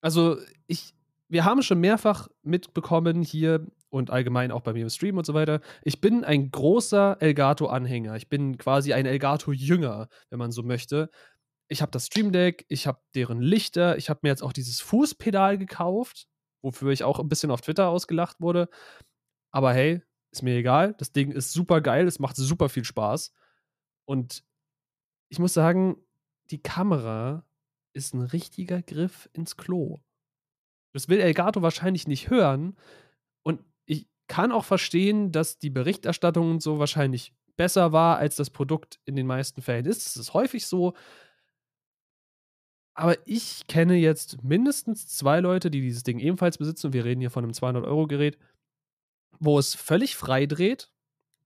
S2: Also ich, wir haben schon mehrfach mitbekommen hier und allgemein auch bei mir im Stream und so weiter. Ich bin ein großer Elgato-Anhänger. Ich bin quasi ein Elgato-Jünger, wenn man so möchte. Ich habe das Stream Deck, ich habe deren Lichter, ich habe mir jetzt auch dieses Fußpedal gekauft, wofür ich auch ein bisschen auf Twitter ausgelacht wurde. Aber hey, ist mir egal. Das Ding ist super geil, es macht super viel Spaß. Und ich muss sagen, die Kamera ist ein richtiger Griff ins Klo. Das will Elgato wahrscheinlich nicht hören. Und ich kann auch verstehen, dass die Berichterstattung und so wahrscheinlich besser war, als das Produkt in den meisten Fällen ist. Das ist häufig so. Aber ich kenne jetzt mindestens zwei Leute, die dieses Ding ebenfalls besitzen. Wir reden hier von einem 200-Euro-Gerät, wo es völlig frei dreht.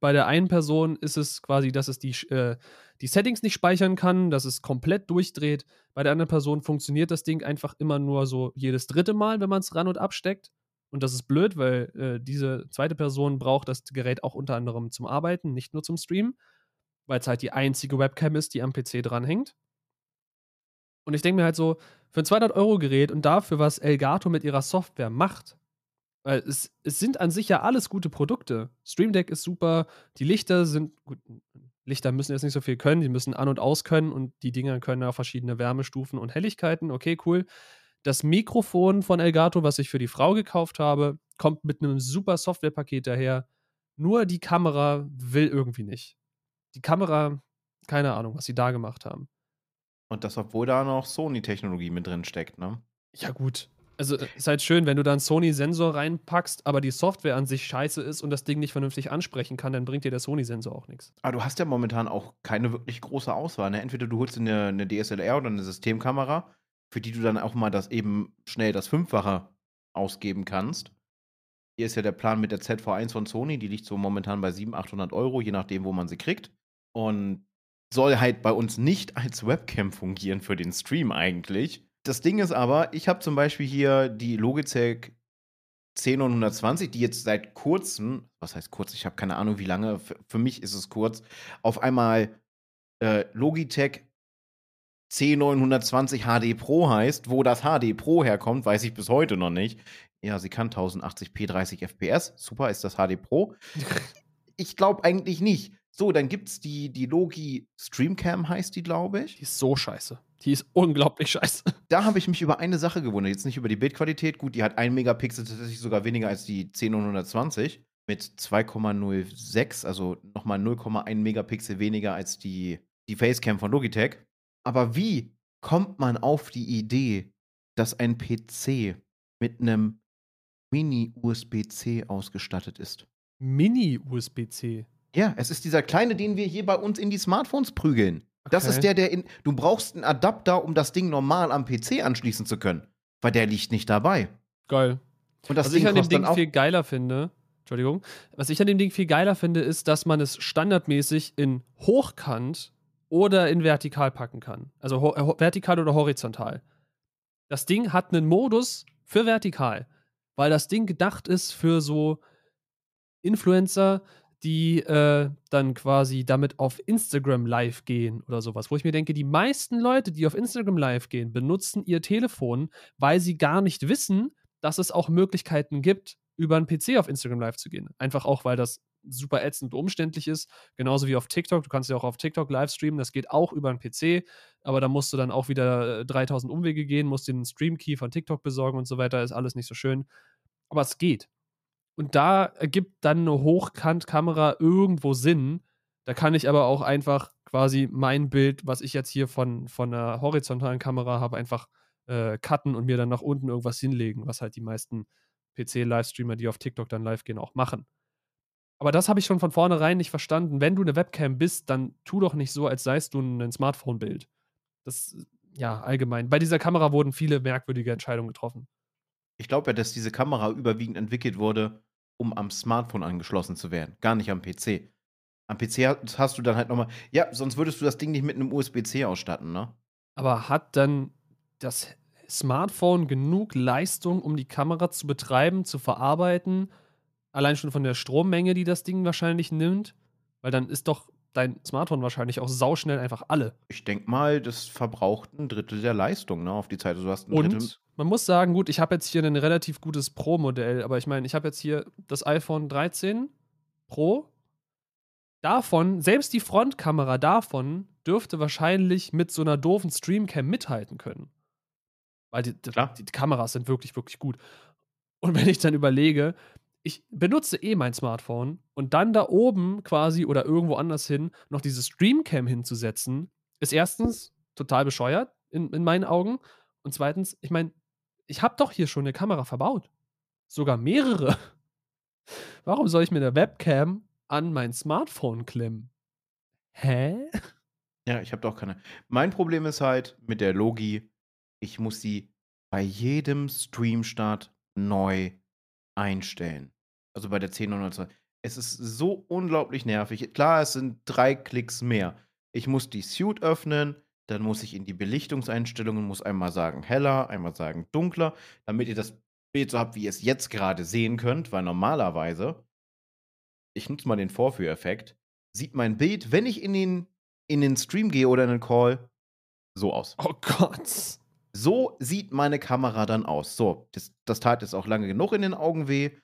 S2: Bei der einen Person ist es quasi, dass es die, äh, die Settings nicht speichern kann, dass es komplett durchdreht. Bei der anderen Person funktioniert das Ding einfach immer nur so jedes dritte Mal, wenn man es ran und absteckt. Und das ist blöd, weil äh, diese zweite Person braucht das Gerät auch unter anderem zum Arbeiten, nicht nur zum Streamen, weil es halt die einzige Webcam ist, die am PC dranhängt. Und ich denke mir halt so, für ein 200-Euro-Gerät und dafür, was Elgato mit ihrer Software macht, weil es, es sind an sich ja alles gute Produkte. Stream Deck ist super, die Lichter sind gut. Lichter müssen jetzt nicht so viel können, die müssen an und aus können und die Dinger können ja verschiedene Wärmestufen und Helligkeiten. Okay, cool. Das Mikrofon von Elgato, was ich für die Frau gekauft habe, kommt mit einem super Softwarepaket daher. Nur die Kamera will irgendwie nicht. Die Kamera, keine Ahnung, was sie da gemacht haben.
S1: Und das, obwohl da noch Sony-Technologie mit drin steckt, ne?
S2: Ja, gut also ist halt schön, wenn du da einen Sony-Sensor reinpackst, aber die Software an sich scheiße ist und das Ding nicht vernünftig ansprechen kann, dann bringt dir der Sony-Sensor auch nichts.
S1: Aber du hast ja momentan auch keine wirklich große Auswahl. Ne? Entweder du holst eine, eine DSLR oder eine Systemkamera, für die du dann auch mal das eben schnell das Fünffache ausgeben kannst. Hier ist ja der Plan mit der ZV1 von Sony, die liegt so momentan bei 700, 800 Euro, je nachdem, wo man sie kriegt. Und soll halt bei uns nicht als Webcam fungieren für den Stream eigentlich. Das Ding ist aber, ich habe zum Beispiel hier die Logitech 1020, die jetzt seit kurzem, was heißt kurz, ich habe keine Ahnung wie lange, für, für, mich ist es kurz, auf einmal äh, Logitech C920 HD Pro heißt. Wo das HD Pro herkommt, weiß ich bis heute noch nicht. Ja, sie kann 1080p 30 FPS. Super, ist das HD Pro? (laughs) ich glaube eigentlich nicht. So, dann gibt es die, die Logi Streamcam, heißt die, glaube ich.
S2: Die ist so scheiße. Die ist unglaublich (laughs) scheiße.
S1: Da habe ich mich über eine Sache gewundert. Jetzt nicht über die Bildqualität. Gut, die hat 1 Megapixel tatsächlich sogar weniger als die 10920 mit 2,06, also nochmal 0,1 Megapixel weniger als die, die Facecam von Logitech. Aber wie kommt man auf die Idee, dass ein PC mit einem Mini-USB-C ausgestattet ist?
S2: Mini-USB-C?
S1: Ja, es ist dieser kleine, den wir hier bei uns in die Smartphones prügeln. Okay. Das ist der, der in. Du brauchst einen Adapter, um das Ding normal am PC anschließen zu können. Weil der liegt nicht dabei.
S2: Geil. Und das was Ding ich an dem Ding viel geiler finde, Entschuldigung, was ich an dem Ding viel geiler finde, ist, dass man es standardmäßig in hochkant oder in vertikal packen kann. Also äh, vertikal oder horizontal. Das Ding hat einen Modus für vertikal, weil das Ding gedacht ist für so Influencer, die äh, dann quasi damit auf Instagram live gehen oder sowas. Wo ich mir denke, die meisten Leute, die auf Instagram live gehen, benutzen ihr Telefon, weil sie gar nicht wissen, dass es auch Möglichkeiten gibt, über einen PC auf Instagram live zu gehen. Einfach auch, weil das super ätzend umständlich ist. Genauso wie auf TikTok. Du kannst ja auch auf TikTok live streamen. Das geht auch über einen PC. Aber da musst du dann auch wieder 3000 äh, Umwege gehen, musst den Stream-Key von TikTok besorgen und so weiter. Ist alles nicht so schön. Aber es geht. Und da ergibt dann eine Hochkantkamera irgendwo Sinn. Da kann ich aber auch einfach quasi mein Bild, was ich jetzt hier von, von einer horizontalen Kamera habe, einfach äh, cutten und mir dann nach unten irgendwas hinlegen, was halt die meisten PC-Livestreamer, die auf TikTok dann live gehen, auch machen. Aber das habe ich schon von vornherein nicht verstanden. Wenn du eine Webcam bist, dann tu doch nicht so, als seist du ein Smartphone-Bild. Das, ja, allgemein. Bei dieser Kamera wurden viele merkwürdige Entscheidungen getroffen.
S1: Ich glaube ja, dass diese Kamera überwiegend entwickelt wurde, um am Smartphone angeschlossen zu werden, gar nicht am PC. Am PC hast du dann halt nochmal, ja, sonst würdest du das Ding nicht mit einem USB-C ausstatten, ne?
S2: Aber hat dann das Smartphone genug Leistung, um die Kamera zu betreiben, zu verarbeiten Allein schon von der Strommenge, die das Ding wahrscheinlich nimmt. Weil dann ist doch dein Smartphone wahrscheinlich auch sauschnell einfach alle.
S1: Ich denke mal, das verbraucht ein Drittel der Leistung, ne, auf die Zeit. Also du hast ein
S2: Und
S1: Drittel.
S2: man muss sagen, gut, ich habe jetzt hier ein relativ gutes Pro-Modell, aber ich meine, ich habe jetzt hier das iPhone 13 Pro. Davon, selbst die Frontkamera davon, dürfte wahrscheinlich mit so einer doofen Streamcam mithalten können. Weil die, die, die Kameras sind wirklich, wirklich gut. Und wenn ich dann überlege, ich benutze eh mein Smartphone und dann da oben quasi oder irgendwo anders hin noch diese Streamcam hinzusetzen, ist erstens total bescheuert in, in meinen Augen. Und zweitens, ich meine, ich habe doch hier schon eine Kamera verbaut. Sogar mehrere. (laughs) Warum soll ich mir eine Webcam an mein Smartphone klemmen? Hä?
S1: Ja, ich habe doch keine. Mein Problem ist halt mit der Logi, ich muss sie bei jedem Streamstart neu einstellen. Also bei der 10.902. Es ist so unglaublich nervig. Klar, es sind drei Klicks mehr. Ich muss die Suite öffnen, dann muss ich in die Belichtungseinstellungen, muss einmal sagen heller, einmal sagen dunkler, damit ihr das Bild so habt, wie ihr es jetzt gerade sehen könnt, weil normalerweise, ich nutze mal den Vorführeffekt, sieht mein Bild, wenn ich in den, in den Stream gehe oder in den Call, so aus.
S2: Oh Gott.
S1: So sieht meine Kamera dann aus. So, das, das tat jetzt auch lange genug in den Augen weh.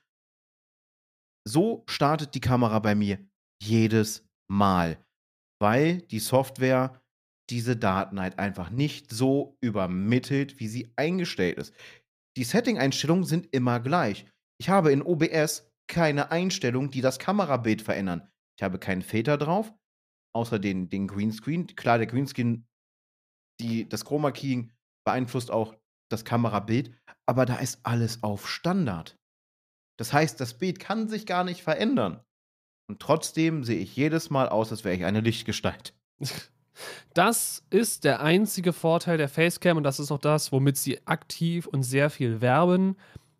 S1: So startet die Kamera bei mir jedes Mal, weil die Software diese Daten halt einfach nicht so übermittelt, wie sie eingestellt ist. Die Setting-Einstellungen sind immer gleich. Ich habe in OBS keine Einstellungen, die das Kamerabild verändern. Ich habe keinen Filter drauf, außer den, den Greenscreen. Klar, der Greenscreen, die, das Chroma Keying beeinflusst auch das Kamerabild, aber da ist alles auf Standard. Das heißt, das Bild kann sich gar nicht verändern. Und trotzdem sehe ich jedes Mal aus, als wäre ich eine Lichtgestalt. (laughs)
S2: Das ist der einzige Vorteil der Facecam und das ist auch das, womit sie aktiv und sehr viel werben.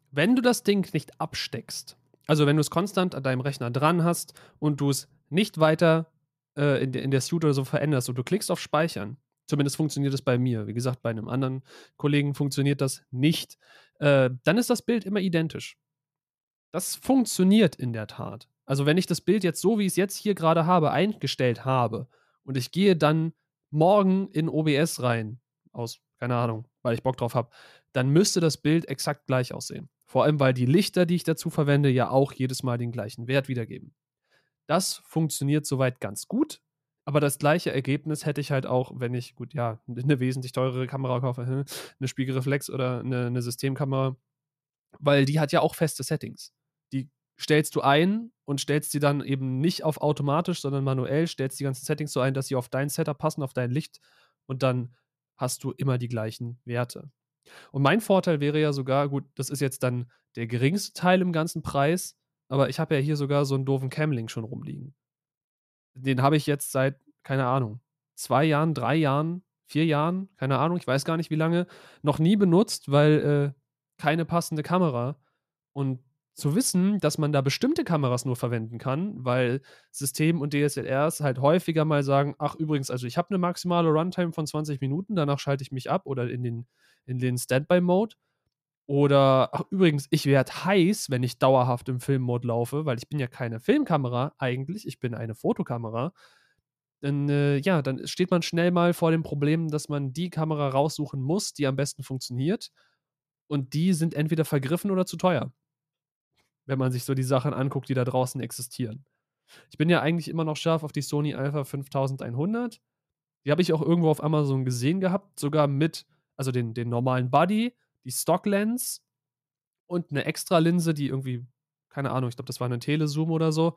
S2: Wenn du das Ding nicht absteckst, also wenn du es konstant an deinem Rechner dran hast und du es nicht weiter äh, in, in der Suite oder so veränderst und du klickst auf Speichern, Zumindest funktioniert es bei mir. Wie gesagt, bei einem anderen Kollegen funktioniert das nicht. Äh, dann ist das Bild immer identisch. Das funktioniert in der Tat. Also wenn ich das Bild jetzt so, wie ich es jetzt hier gerade habe, eingestellt habe und ich gehe dann morgen in OBS rein, aus, keine Ahnung, weil ich Bock drauf habe, dann müsste das Bild exakt gleich aussehen. Vor allem, weil die Lichter, die ich dazu verwende, ja auch jedes Mal den gleichen Wert wiedergeben. Das funktioniert soweit ganz gut, aber das gleiche Ergebnis hätte ich halt auch, wenn ich, gut, ja, (laughs) eine wesentlich teurere Kamera kaufe, eine Spiegelreflex oder eine, eine Systemkamera, weil die hat ja auch feste Settings. Die stellst du ein und stellst sie dann eben nicht auf automatisch, sondern manuell, stellst die ganzen Settings so ein, dass sie auf dein Setup passen, auf dein Licht und dann hast du immer die gleichen Werte. Und mein Vorteil wäre ja sogar, gut, das ist jetzt dann der geringste Teil im ganzen Preis, aber ich habe ja hier sogar so einen doofen Camlink schon rumliegen. Den habe ich jetzt seit, keine Ahnung, zwei Jahren, drei Jahren, vier Jahren, keine Ahnung, ich weiß gar nicht wie lange, noch nie benutzt, weil äh, keine passende Kamera. Und zu wissen, dass man da bestimmte Kameras nur verwenden kann, weil System und DSLRs halt häufiger mal sagen, ach übrigens, also ich habe eine maximale Runtime von 20 Minuten, danach schalte ich mich ab oder in den, in den Standby-Mode. Oder, ach übrigens, ich werde heiß, wenn ich dauerhaft im Filmmode laufe, weil ich bin ja keine Filmkamera eigentlich, ich bin eine Fotokamera. Dann, äh, ja, dann steht man schnell mal vor dem Problem, dass man die Kamera raussuchen muss, die am besten funktioniert. Und die sind entweder vergriffen oder zu teuer wenn man sich so die Sachen anguckt, die da draußen existieren. Ich bin ja eigentlich immer noch scharf auf die Sony Alpha 5100. Die habe ich auch irgendwo auf Amazon gesehen gehabt, sogar mit, also den, den normalen Body, die Stock Lens und eine extra Linse, die irgendwie, keine Ahnung, ich glaube, das war eine Telezoom oder so.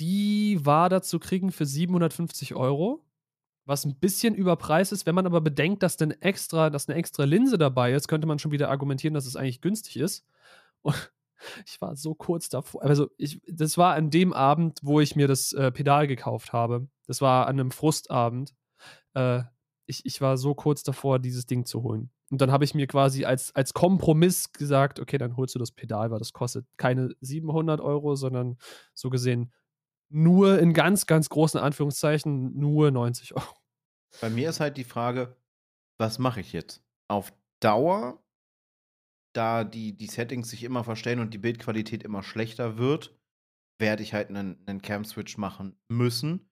S2: Die war da zu kriegen für 750 Euro, was ein bisschen überpreist ist. Wenn man aber bedenkt, dass, denn extra, dass eine extra Linse dabei ist, könnte man schon wieder argumentieren, dass es eigentlich günstig ist. Und (laughs) ich war so kurz davor. Also, ich, das war an dem Abend, wo ich mir das äh, Pedal gekauft habe. Das war an einem Frustabend. Äh, ich, ich war so kurz davor, dieses Ding zu holen. Und dann habe ich mir quasi als, als Kompromiss gesagt, okay, dann holst du das Pedal, weil das kostet keine 700 Euro, sondern so gesehen nur in ganz, ganz großen Anführungszeichen nur 90 Euro.
S1: Bei mir ist halt die Frage, was mache ich jetzt? Auf Dauer da die, die Settings sich immer verstellen und die Bildqualität immer schlechter wird, werde ich halt einen, einen Cam-Switch machen müssen.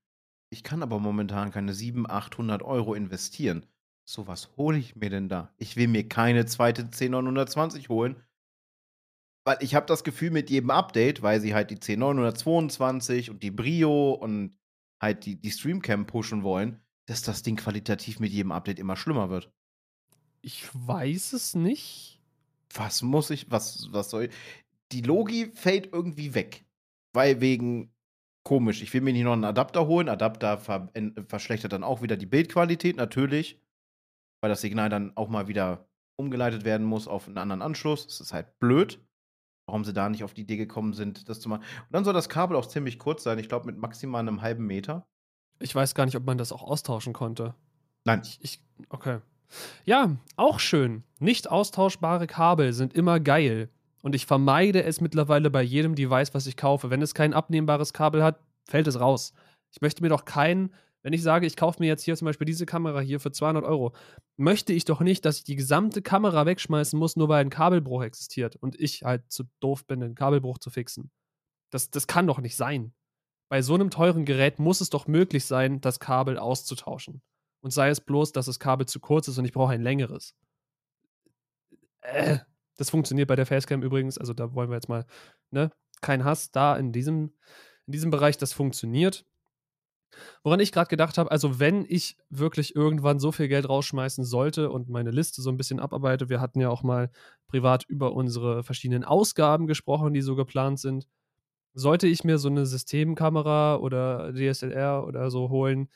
S1: Ich kann aber momentan keine 700, 800 Euro investieren. So was hole ich mir denn da? Ich will mir keine zweite 10920 holen, weil ich habe das Gefühl mit jedem Update, weil sie halt die 10922 und die Brio und halt die, die Streamcam pushen wollen, dass das Ding qualitativ mit jedem Update immer schlimmer wird.
S2: Ich weiß es nicht
S1: was muss ich, was, was soll ich? Die Logi fällt irgendwie weg. Weil wegen komisch, ich will mir nicht noch einen Adapter holen. Adapter ver verschlechtert dann auch wieder die Bildqualität, natürlich. Weil das Signal dann auch mal wieder umgeleitet werden muss auf einen anderen Anschluss. Das ist halt blöd. Warum sie da nicht auf die Idee gekommen sind, das zu machen. Und dann soll das Kabel auch ziemlich kurz sein. Ich glaube, mit maximal einem halben Meter.
S2: Ich weiß gar nicht, ob man das auch austauschen konnte.
S1: Nein.
S2: Ich, ich okay. Ja, auch schön. Nicht austauschbare Kabel sind immer geil. Und ich vermeide es mittlerweile bei jedem Device, was ich kaufe. Wenn es kein abnehmbares Kabel hat, fällt es raus. Ich möchte mir doch kein, wenn ich sage, ich kaufe mir jetzt hier zum Beispiel diese Kamera hier für 200 Euro, möchte ich doch nicht, dass ich die gesamte Kamera wegschmeißen muss, nur weil ein Kabelbruch existiert und ich halt zu doof bin, den Kabelbruch zu fixen. Das, das kann doch nicht sein. Bei so einem teuren Gerät muss es doch möglich sein, das Kabel auszutauschen. Und sei es bloß, dass das Kabel zu kurz ist und ich brauche ein längeres. Äh, das funktioniert bei der Facecam übrigens. Also da wollen wir jetzt mal, ne? Kein Hass da in diesem, in diesem Bereich, das funktioniert. Woran ich gerade gedacht habe, also wenn ich wirklich irgendwann so viel Geld rausschmeißen sollte und meine Liste so ein bisschen abarbeite, wir hatten ja auch mal privat über unsere verschiedenen Ausgaben gesprochen, die so geplant sind. Sollte ich mir so eine Systemkamera oder DSLR oder so holen,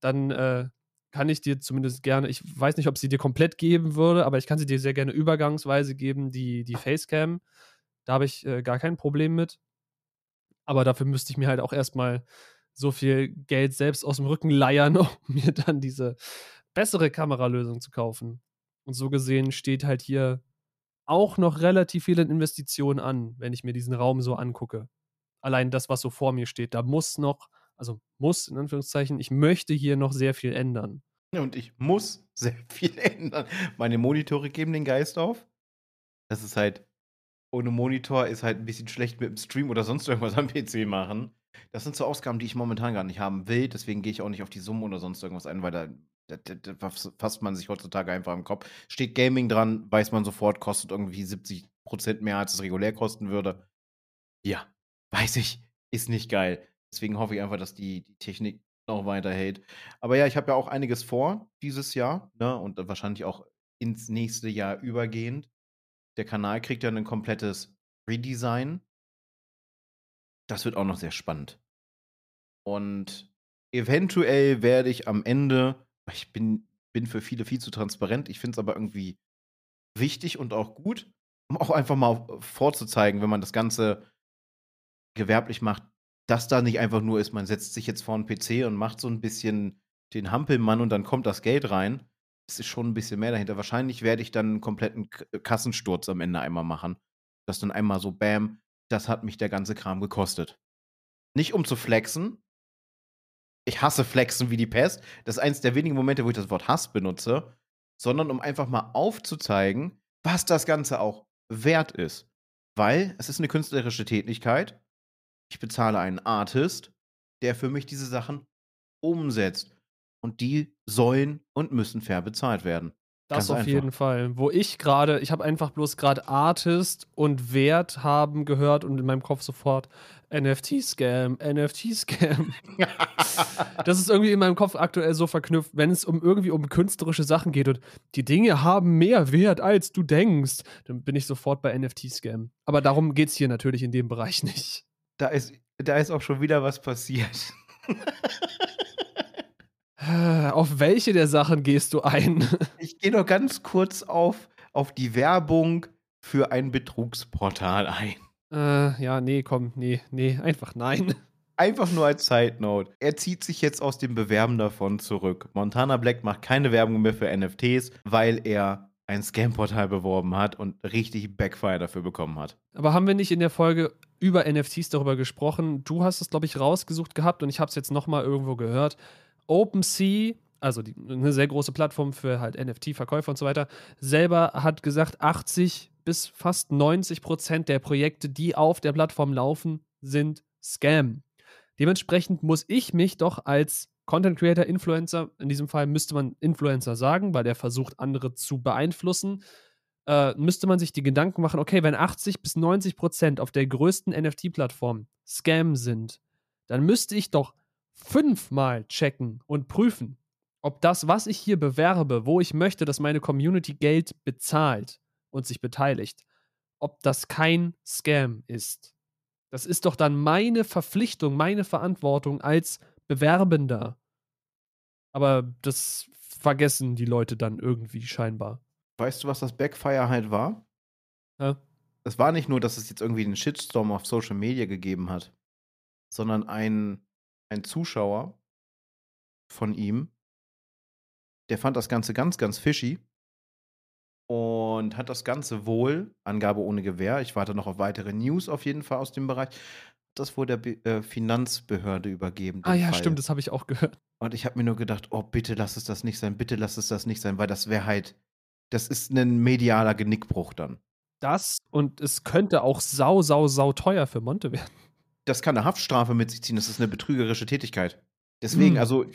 S2: dann äh, kann ich dir zumindest gerne, ich weiß nicht, ob sie dir komplett geben würde, aber ich kann sie dir sehr gerne übergangsweise geben, die, die Facecam. Da habe ich äh, gar kein Problem mit. Aber dafür müsste ich mir halt auch erstmal so viel Geld selbst aus dem Rücken leiern, (laughs) um mir dann diese bessere Kameralösung zu kaufen. Und so gesehen steht halt hier auch noch relativ viele Investitionen an, wenn ich mir diesen Raum so angucke. Allein das, was so vor mir steht, da muss noch also muss, in Anführungszeichen, ich möchte hier noch sehr viel ändern.
S1: Und ich muss (laughs) sehr viel ändern. Meine Monitore geben den Geist auf. Das ist halt ohne Monitor ist halt ein bisschen schlecht mit dem Stream oder sonst irgendwas am PC machen. Das sind so Ausgaben, die ich momentan gar nicht haben will. Deswegen gehe ich auch nicht auf die Summen oder sonst irgendwas ein, weil da, da, da, da fasst man sich heutzutage einfach im Kopf. Steht Gaming dran, weiß man sofort, kostet irgendwie 70% mehr, als es regulär kosten würde. Ja, weiß ich, ist nicht geil. Deswegen hoffe ich einfach, dass die, die Technik noch weiterhält. Aber ja, ich habe ja auch einiges vor dieses Jahr ne? und wahrscheinlich auch ins nächste Jahr übergehend. Der Kanal kriegt ja ein komplettes Redesign. Das wird auch noch sehr spannend. Und eventuell werde ich am Ende, ich bin, bin für viele viel zu transparent, ich finde es aber irgendwie wichtig und auch gut, um auch einfach mal vorzuzeigen, wenn man das Ganze gewerblich macht, dass da nicht einfach nur ist, man setzt sich jetzt vor einen PC und macht so ein bisschen den Hampelmann und dann kommt das Geld rein. Es ist schon ein bisschen mehr dahinter. Wahrscheinlich werde ich dann einen kompletten Kassensturz am Ende einmal machen. Das dann einmal so, bam, das hat mich der ganze Kram gekostet. Nicht um zu flexen. Ich hasse Flexen wie die Pest. Das ist eins der wenigen Momente, wo ich das Wort Hass benutze. Sondern um einfach mal aufzuzeigen, was das Ganze auch wert ist. Weil es ist eine künstlerische Tätigkeit. Ich bezahle einen Artist, der für mich diese Sachen umsetzt. Und die sollen und müssen fair bezahlt werden.
S2: Das Ganz auf einfach. jeden Fall. Wo ich gerade, ich habe einfach bloß gerade Artist und Wert haben gehört und in meinem Kopf sofort NFT-Scam, NFT-Scam. (laughs) das ist irgendwie in meinem Kopf aktuell so verknüpft, wenn es um irgendwie um künstlerische Sachen geht und die Dinge haben mehr Wert, als du denkst, dann bin ich sofort bei NFT-Scam. Aber darum geht es hier natürlich in dem Bereich nicht.
S1: Da ist, da ist auch schon wieder was passiert. (laughs)
S2: Auf welche der Sachen gehst du ein? (laughs)
S1: Ich gehe noch ganz kurz auf, auf die Werbung für ein Betrugsportal ein.
S2: Äh, ja, nee, komm, nee, nee, einfach nein. (laughs)
S1: Einfach nur als Side Note. Er zieht sich jetzt aus dem Bewerben davon zurück. Montana Black macht keine Werbung mehr für NFTs, weil er ein Scam-Portal beworben hat und richtig Backfire dafür bekommen hat.
S2: Aber haben wir nicht in der Folge über NFTs darüber gesprochen? Du hast es, glaube ich, rausgesucht gehabt und ich habe es jetzt nochmal irgendwo gehört. OpenSea, also die, eine sehr große Plattform für halt NFT-Verkäufer und so weiter, selber hat gesagt, 80 bis fast 90 Prozent der Projekte, die auf der Plattform laufen, sind Scam. Dementsprechend muss ich mich doch als Content Creator, Influencer, in diesem Fall müsste man Influencer sagen, weil der versucht, andere zu beeinflussen, äh, müsste man sich die Gedanken machen, okay, wenn 80 bis 90 Prozent auf der größten NFT-Plattform Scam sind, dann müsste ich doch fünfmal checken und prüfen, ob das, was ich hier bewerbe, wo ich möchte, dass meine Community Geld bezahlt und sich beteiligt, ob das kein Scam ist. Das ist doch dann meine Verpflichtung, meine Verantwortung als Bewerbender. Aber das vergessen die Leute dann irgendwie scheinbar.
S1: Weißt du, was das Backfire halt war? Ja. Es war nicht nur, dass es jetzt irgendwie einen Shitstorm auf Social Media gegeben hat, sondern ein ein Zuschauer von ihm, der fand das Ganze ganz, ganz fishy und hat das Ganze wohl, Angabe ohne Gewähr, ich warte noch auf weitere News auf jeden Fall aus dem Bereich, das wohl der Be äh, Finanzbehörde übergeben.
S2: Ah ja, Fall. stimmt, das habe ich auch gehört.
S1: Und ich habe mir nur gedacht, oh, bitte lass es das nicht sein, bitte lass es das nicht sein, weil das wäre halt, das ist ein medialer Genickbruch dann.
S2: Das und es könnte auch sau, sau, sau teuer für Monte werden
S1: das kann eine Haftstrafe mit sich ziehen. Das ist eine betrügerische Tätigkeit. Deswegen, mhm. also,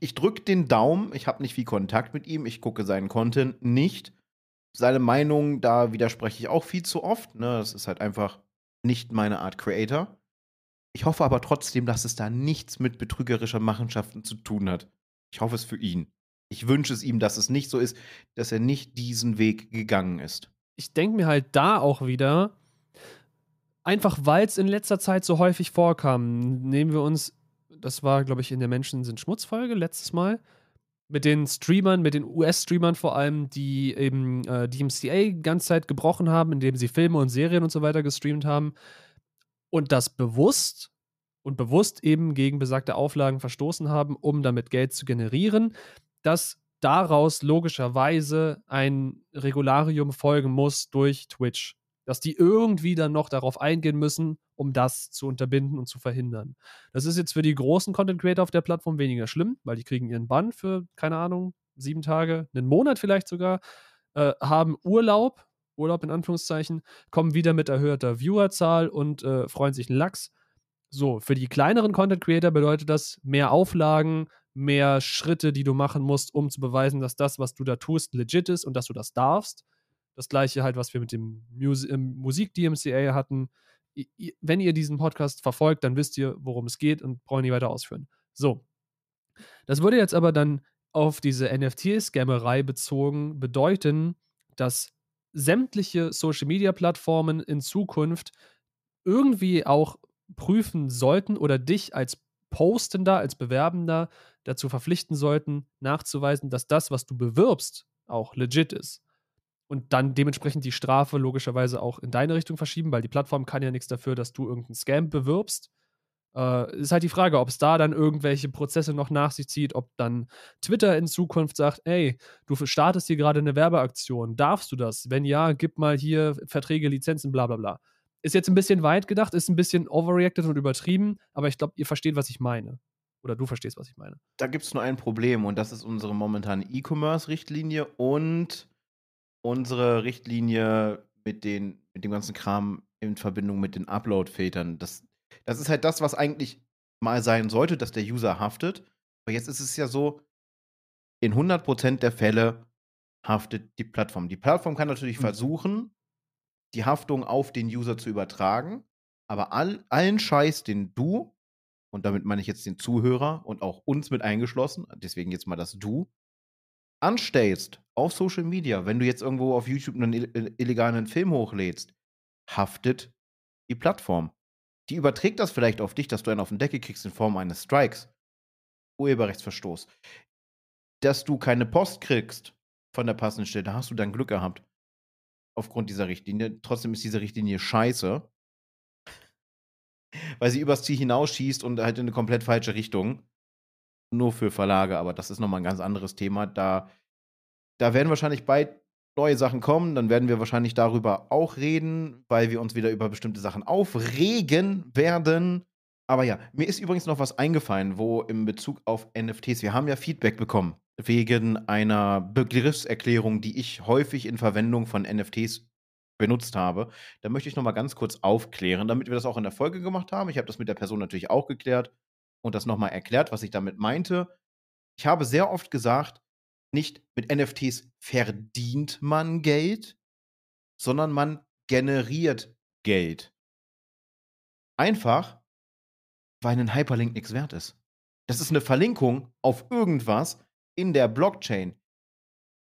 S1: ich drücke den Daumen. Ich habe nicht viel Kontakt mit ihm. Ich gucke seinen Content nicht. Seine Meinung, da widerspreche ich auch viel zu oft. Ne? Das ist halt einfach nicht meine Art Creator. Ich hoffe aber trotzdem, dass es da nichts mit betrügerischer Machenschaften zu tun hat. Ich hoffe es für ihn. Ich wünsche es ihm, dass es nicht so ist, dass er nicht diesen Weg gegangen ist.
S2: Ich denke mir halt da auch wieder, einfach weil es in letzter Zeit so häufig vorkam, nehmen wir uns, das war, glaube ich, in der Menschen sind Schmutzfolge letztes Mal, mit den Streamern, mit den US-Streamern vor allem, die eben äh, DMCA die ganze Zeit gebrochen haben, indem sie Filme und Serien und so weiter gestreamt haben. Und das bewusst und bewusst eben gegen besagte Auflagen verstoßen haben, um damit Geld zu generieren, dass daraus logischerweise ein Regularium folgen muss durch Twitch dass die irgendwie dann noch darauf eingehen müssen, um das zu unterbinden und zu verhindern. Das ist jetzt für die großen Content Creator auf der Plattform weniger schlimm, weil die kriegen ihren Bann für, keine Ahnung, sieben Tage, einen Monat vielleicht sogar, äh, haben Urlaub Urlaub in Anführungszeichen, kommen wieder mit erhöhter Viewerzahl und äh, freuen sich einen Lachs. So, für die kleineren Content Creator bedeutet das mehr Auflagen, mehr Schritte, die du machen musst, um zu beweisen, dass das, was du da tust, legit ist und dass du das darfst. Das gleiche halt, was wir mit dem Mus Musik-DMCA hatten. Wenn ihr diesen Podcast verfolgt, dann wisst ihr, worum es geht und brauchen nicht weiter ausführen. So. Das würde jetzt aber dann auf diese NFT-Scammerei bezogen bedeuten, dass sämtliche Social-Media-Plattformen in Zukunft irgendwie auch prüfen sollten oder dich als Postender, als Bewerbender dazu verpflichten sollten, nachzuweisen, dass das, was du bewirbst, auch legit ist. Und dann dementsprechend die Strafe logischerweise auch in deine Richtung verschieben, weil die Plattform kann ja nichts dafür, dass du irgendeinen Scam bewirbst. Äh, ist halt die Frage, ob es da dann irgendwelche Prozesse noch nach sich zieht, ob dann Twitter in Zukunft sagt, ey, du startest hier gerade eine Werbeaktion, darfst du das? Wenn ja, gib mal hier Verträge, Lizenzen, bla bla bla. Ist jetzt ein bisschen weit gedacht, ist ein bisschen overreacted und übertrieben, aber ich glaube, ihr versteht, was ich meine. Oder du verstehst, was ich meine.
S1: Da gibt es nur ein Problem und das ist unsere momentane E-Commerce-Richtlinie und unsere Richtlinie mit, den, mit dem ganzen Kram in Verbindung mit den Upload-Filtern. Das, das ist halt das, was eigentlich mal sein sollte, dass der User haftet. Aber jetzt ist es ja so, in 100% der Fälle haftet die Plattform. Die Plattform kann natürlich mhm. versuchen, die Haftung auf den User zu übertragen, aber all, allen Scheiß, den du, und damit meine ich jetzt den Zuhörer und auch uns mit eingeschlossen, deswegen jetzt mal das Du, anstellst auf Social Media, wenn du jetzt irgendwo auf YouTube einen illegalen Film hochlädst, haftet die Plattform. Die überträgt das vielleicht auf dich, dass du einen auf den Deckel kriegst in Form eines Strikes. Urheberrechtsverstoß. Dass du keine Post kriegst von der passenden Stelle, da hast du dann Glück gehabt. Aufgrund dieser Richtlinie. Trotzdem ist diese Richtlinie scheiße. Weil sie übers Ziel hinausschießt und halt in eine komplett falsche Richtung nur für Verlage, aber das ist nochmal ein ganz anderes Thema. Da, da werden wahrscheinlich bald neue Sachen kommen, dann werden wir wahrscheinlich darüber auch reden, weil wir uns wieder über bestimmte Sachen aufregen werden. Aber ja, mir ist übrigens noch was eingefallen, wo im Bezug auf NFTs, wir haben ja Feedback bekommen wegen einer Begriffserklärung, die ich häufig in Verwendung von NFTs benutzt habe. Da möchte ich noch mal ganz kurz aufklären, damit wir das auch in der Folge gemacht haben. Ich habe das mit der Person natürlich auch geklärt und das nochmal erklärt, was ich damit meinte. Ich habe sehr oft gesagt, nicht mit NFTs verdient man Geld, sondern man generiert Geld. Einfach, weil ein Hyperlink nichts wert ist. Das ist eine Verlinkung auf irgendwas in der Blockchain.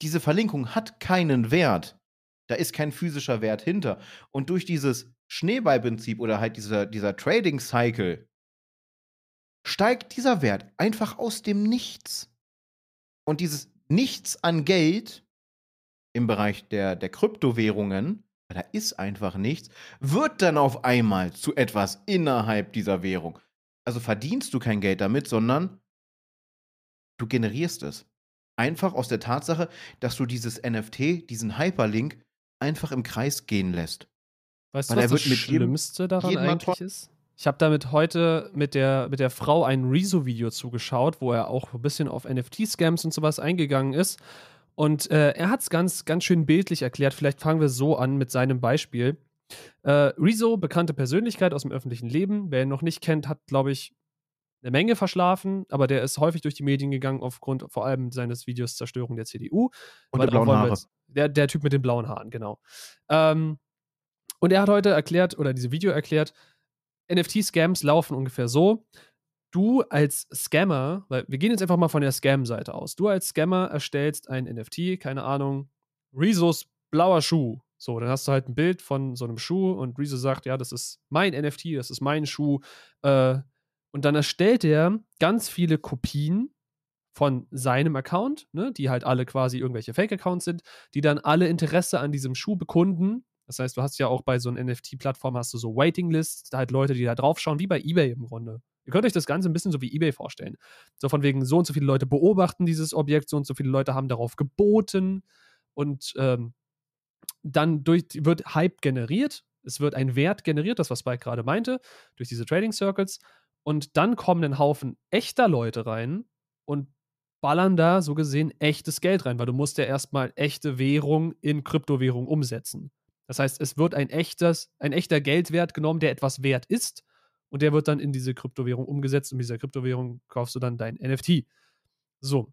S1: Diese Verlinkung hat keinen Wert. Da ist kein physischer Wert hinter. Und durch dieses Schneeballprinzip oder halt dieser, dieser Trading Cycle, steigt dieser Wert einfach aus dem Nichts. Und dieses Nichts an Geld im Bereich der, der Kryptowährungen, da ist einfach nichts, wird dann auf einmal zu etwas innerhalb dieser Währung. Also verdienst du kein Geld damit, sondern du generierst es. Einfach aus der Tatsache, dass du dieses NFT, diesen Hyperlink, einfach im Kreis gehen lässt.
S2: Weißt Weil du, was das Schlimmste daran eigentlich ist? Ich habe damit heute mit der, mit der Frau ein Rezo-Video zugeschaut, wo er auch ein bisschen auf NFT-Scams und sowas eingegangen ist. Und äh, er hat es ganz, ganz schön bildlich erklärt. Vielleicht fangen wir so an mit seinem Beispiel. Äh, Rezo, bekannte Persönlichkeit aus dem öffentlichen Leben. Wer ihn noch nicht kennt, hat, glaube ich, eine Menge verschlafen, aber der ist häufig durch die Medien gegangen aufgrund vor allem seines Videos Zerstörung der CDU.
S1: Und der blauen Haare.
S2: der, der Typ mit den blauen Haaren, genau. Ähm, und er hat heute erklärt, oder diese Video erklärt, NFT-Scams laufen ungefähr so. Du als Scammer, weil wir gehen jetzt einfach mal von der Scam-Seite aus. Du als Scammer erstellst ein NFT, keine Ahnung, Rezos blauer Schuh. So, dann hast du halt ein Bild von so einem Schuh und Rezo sagt, ja, das ist mein NFT, das ist mein Schuh. Äh, und dann erstellt er ganz viele Kopien von seinem Account, ne, die halt alle quasi irgendwelche Fake-Accounts sind, die dann alle Interesse an diesem Schuh bekunden das heißt, du hast ja auch bei so einer NFT-Plattform hast du so Waiting-Lists, da halt Leute, die da drauf schauen, wie bei eBay im Grunde. Ihr könnt euch das Ganze ein bisschen so wie eBay vorstellen. So von wegen, so und so viele Leute beobachten dieses Objekt, so und so viele Leute haben darauf geboten und ähm, dann durch, wird Hype generiert, es wird ein Wert generiert, das was Spike gerade meinte, durch diese Trading Circles und dann kommen ein Haufen echter Leute rein und ballern da so gesehen echtes Geld rein, weil du musst ja erstmal echte Währung in Kryptowährung umsetzen. Das heißt, es wird ein echtes, ein echter Geldwert genommen, der etwas wert ist und der wird dann in diese Kryptowährung umgesetzt und mit dieser Kryptowährung kaufst du dann dein NFT. So.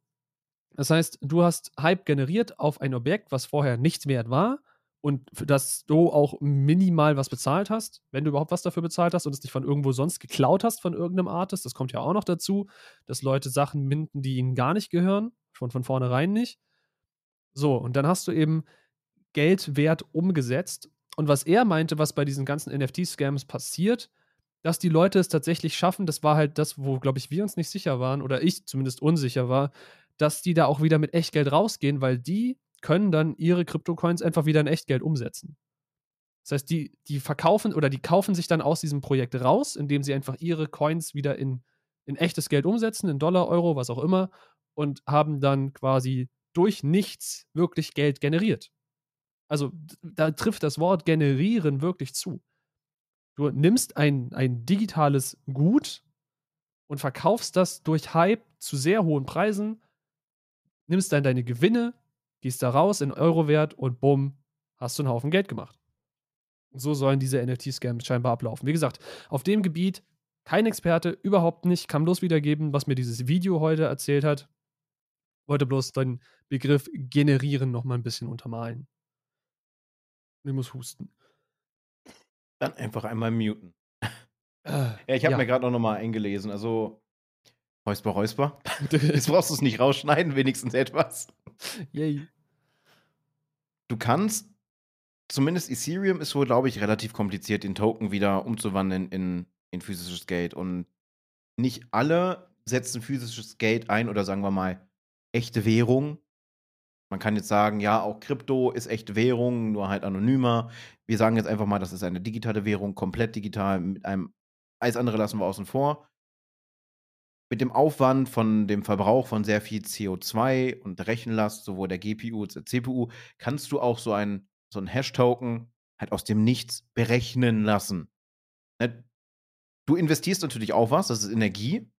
S2: Das heißt, du hast Hype generiert auf ein Objekt, was vorher nichts wert war und für das du auch minimal was bezahlt hast, wenn du überhaupt was dafür bezahlt hast und es nicht von irgendwo sonst geklaut hast von irgendeinem Artist. Das kommt ja auch noch dazu, dass Leute Sachen minden, die ihnen gar nicht gehören, schon von vornherein nicht. So, und dann hast du eben Geldwert umgesetzt. Und was er meinte, was bei diesen ganzen NFT-Scams passiert, dass die Leute es tatsächlich schaffen, das war halt das, wo, glaube ich, wir uns nicht sicher waren, oder ich zumindest unsicher war, dass die da auch wieder mit Echtgeld rausgehen, weil die können dann ihre Kryptocoins einfach wieder in Echtgeld umsetzen. Das heißt, die, die verkaufen oder die kaufen sich dann aus diesem Projekt raus, indem sie einfach ihre Coins wieder in, in echtes Geld umsetzen, in Dollar, Euro, was auch immer, und haben dann quasi durch nichts wirklich Geld generiert. Also da trifft das Wort generieren wirklich zu. Du nimmst ein, ein digitales Gut und verkaufst das durch Hype zu sehr hohen Preisen, nimmst dann deine Gewinne, gehst da raus in Eurowert und bumm, hast du einen Haufen Geld gemacht. so sollen diese NFT-Scams scheinbar ablaufen. Wie gesagt, auf dem Gebiet kein Experte, überhaupt nicht, kann bloß wiedergeben, was mir dieses Video heute erzählt hat. Wollte bloß den Begriff generieren nochmal ein bisschen untermalen. Ich muss husten.
S1: Dann einfach einmal muten. Äh, ja, ich habe ja. mir gerade noch mal eingelesen. Also, Räusper, Räusper. (laughs) (laughs) Jetzt brauchst du es nicht rausschneiden, wenigstens etwas. Yay. Du kannst, zumindest Ethereum ist wohl, glaube ich, relativ kompliziert, den Token wieder umzuwandeln in, in physisches Geld. Und nicht alle setzen physisches Geld ein oder sagen wir mal echte Währung man kann jetzt sagen, ja, auch Krypto ist echte Währung, nur halt anonymer. Wir sagen jetzt einfach mal, das ist eine digitale Währung, komplett digital, mit einem, alles andere lassen wir außen vor. Mit dem Aufwand von dem Verbrauch von sehr viel CO2 und Rechenlast, sowohl der GPU als der CPU, kannst du auch so ein, so ein Hash-Token halt aus dem Nichts berechnen lassen. Ne? Du investierst natürlich auch was, das ist Energie,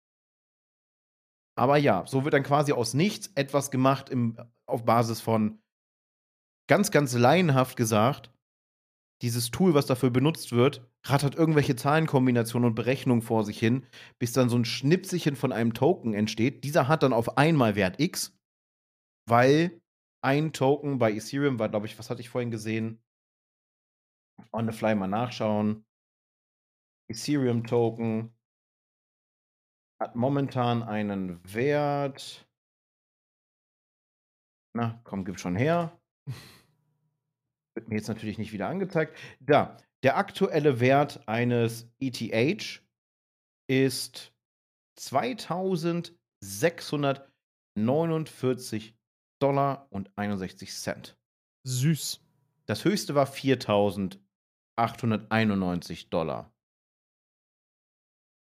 S1: aber ja, so wird dann quasi aus nichts etwas gemacht im, auf Basis von ganz, ganz laienhaft gesagt, dieses Tool, was dafür benutzt wird, rattert irgendwelche Zahlenkombinationen und Berechnungen vor sich hin, bis dann so ein Schnipselchen von einem Token entsteht. Dieser hat dann auf einmal Wert X, weil ein Token bei Ethereum war, glaube ich, was hatte ich vorhin gesehen? On the fly mal nachschauen. Ethereum Token hat momentan einen Wert. Na, komm, gib schon her. Wird mir jetzt natürlich nicht wieder angezeigt. Da, der aktuelle Wert eines ETH ist 2649 Dollar und 61 Cent.
S2: Süß.
S1: Das höchste war 4891 Dollar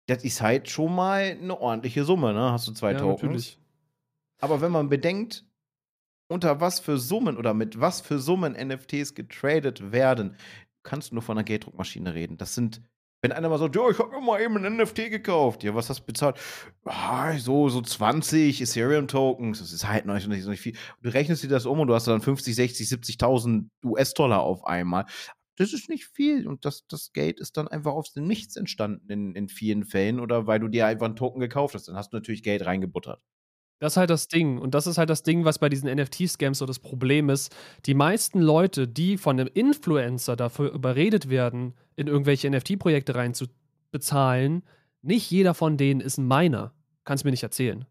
S1: das ist halt schon mal eine ordentliche Summe, ne? Hast du zwei ja, Tokens. Natürlich. Aber wenn man bedenkt, unter was für Summen oder mit was für Summen NFTs getradet werden, kannst du nur von einer Gelddruckmaschine reden. Das sind, wenn einer mal sagt, ja, ich habe mir mal eben ein NFT gekauft, ja, was hast du bezahlt? Ah, so, so 20 Ethereum-Tokens, das ist halt noch nicht, nicht viel. Du rechnest dir das um und du hast dann 50, 60, 70.000 US-Dollar auf einmal das ist nicht viel. Und das, das Geld ist dann einfach aus dem Nichts entstanden in, in vielen Fällen oder weil du dir einfach einen Token gekauft hast. Dann hast du natürlich Geld reingebuttert.
S2: Das ist halt das Ding. Und das ist halt das Ding, was bei diesen NFT-Scams so das Problem ist. Die meisten Leute, die von einem Influencer dafür überredet werden, in irgendwelche NFT-Projekte reinzubezahlen, nicht jeder von denen ist ein Miner. Kannst mir nicht erzählen.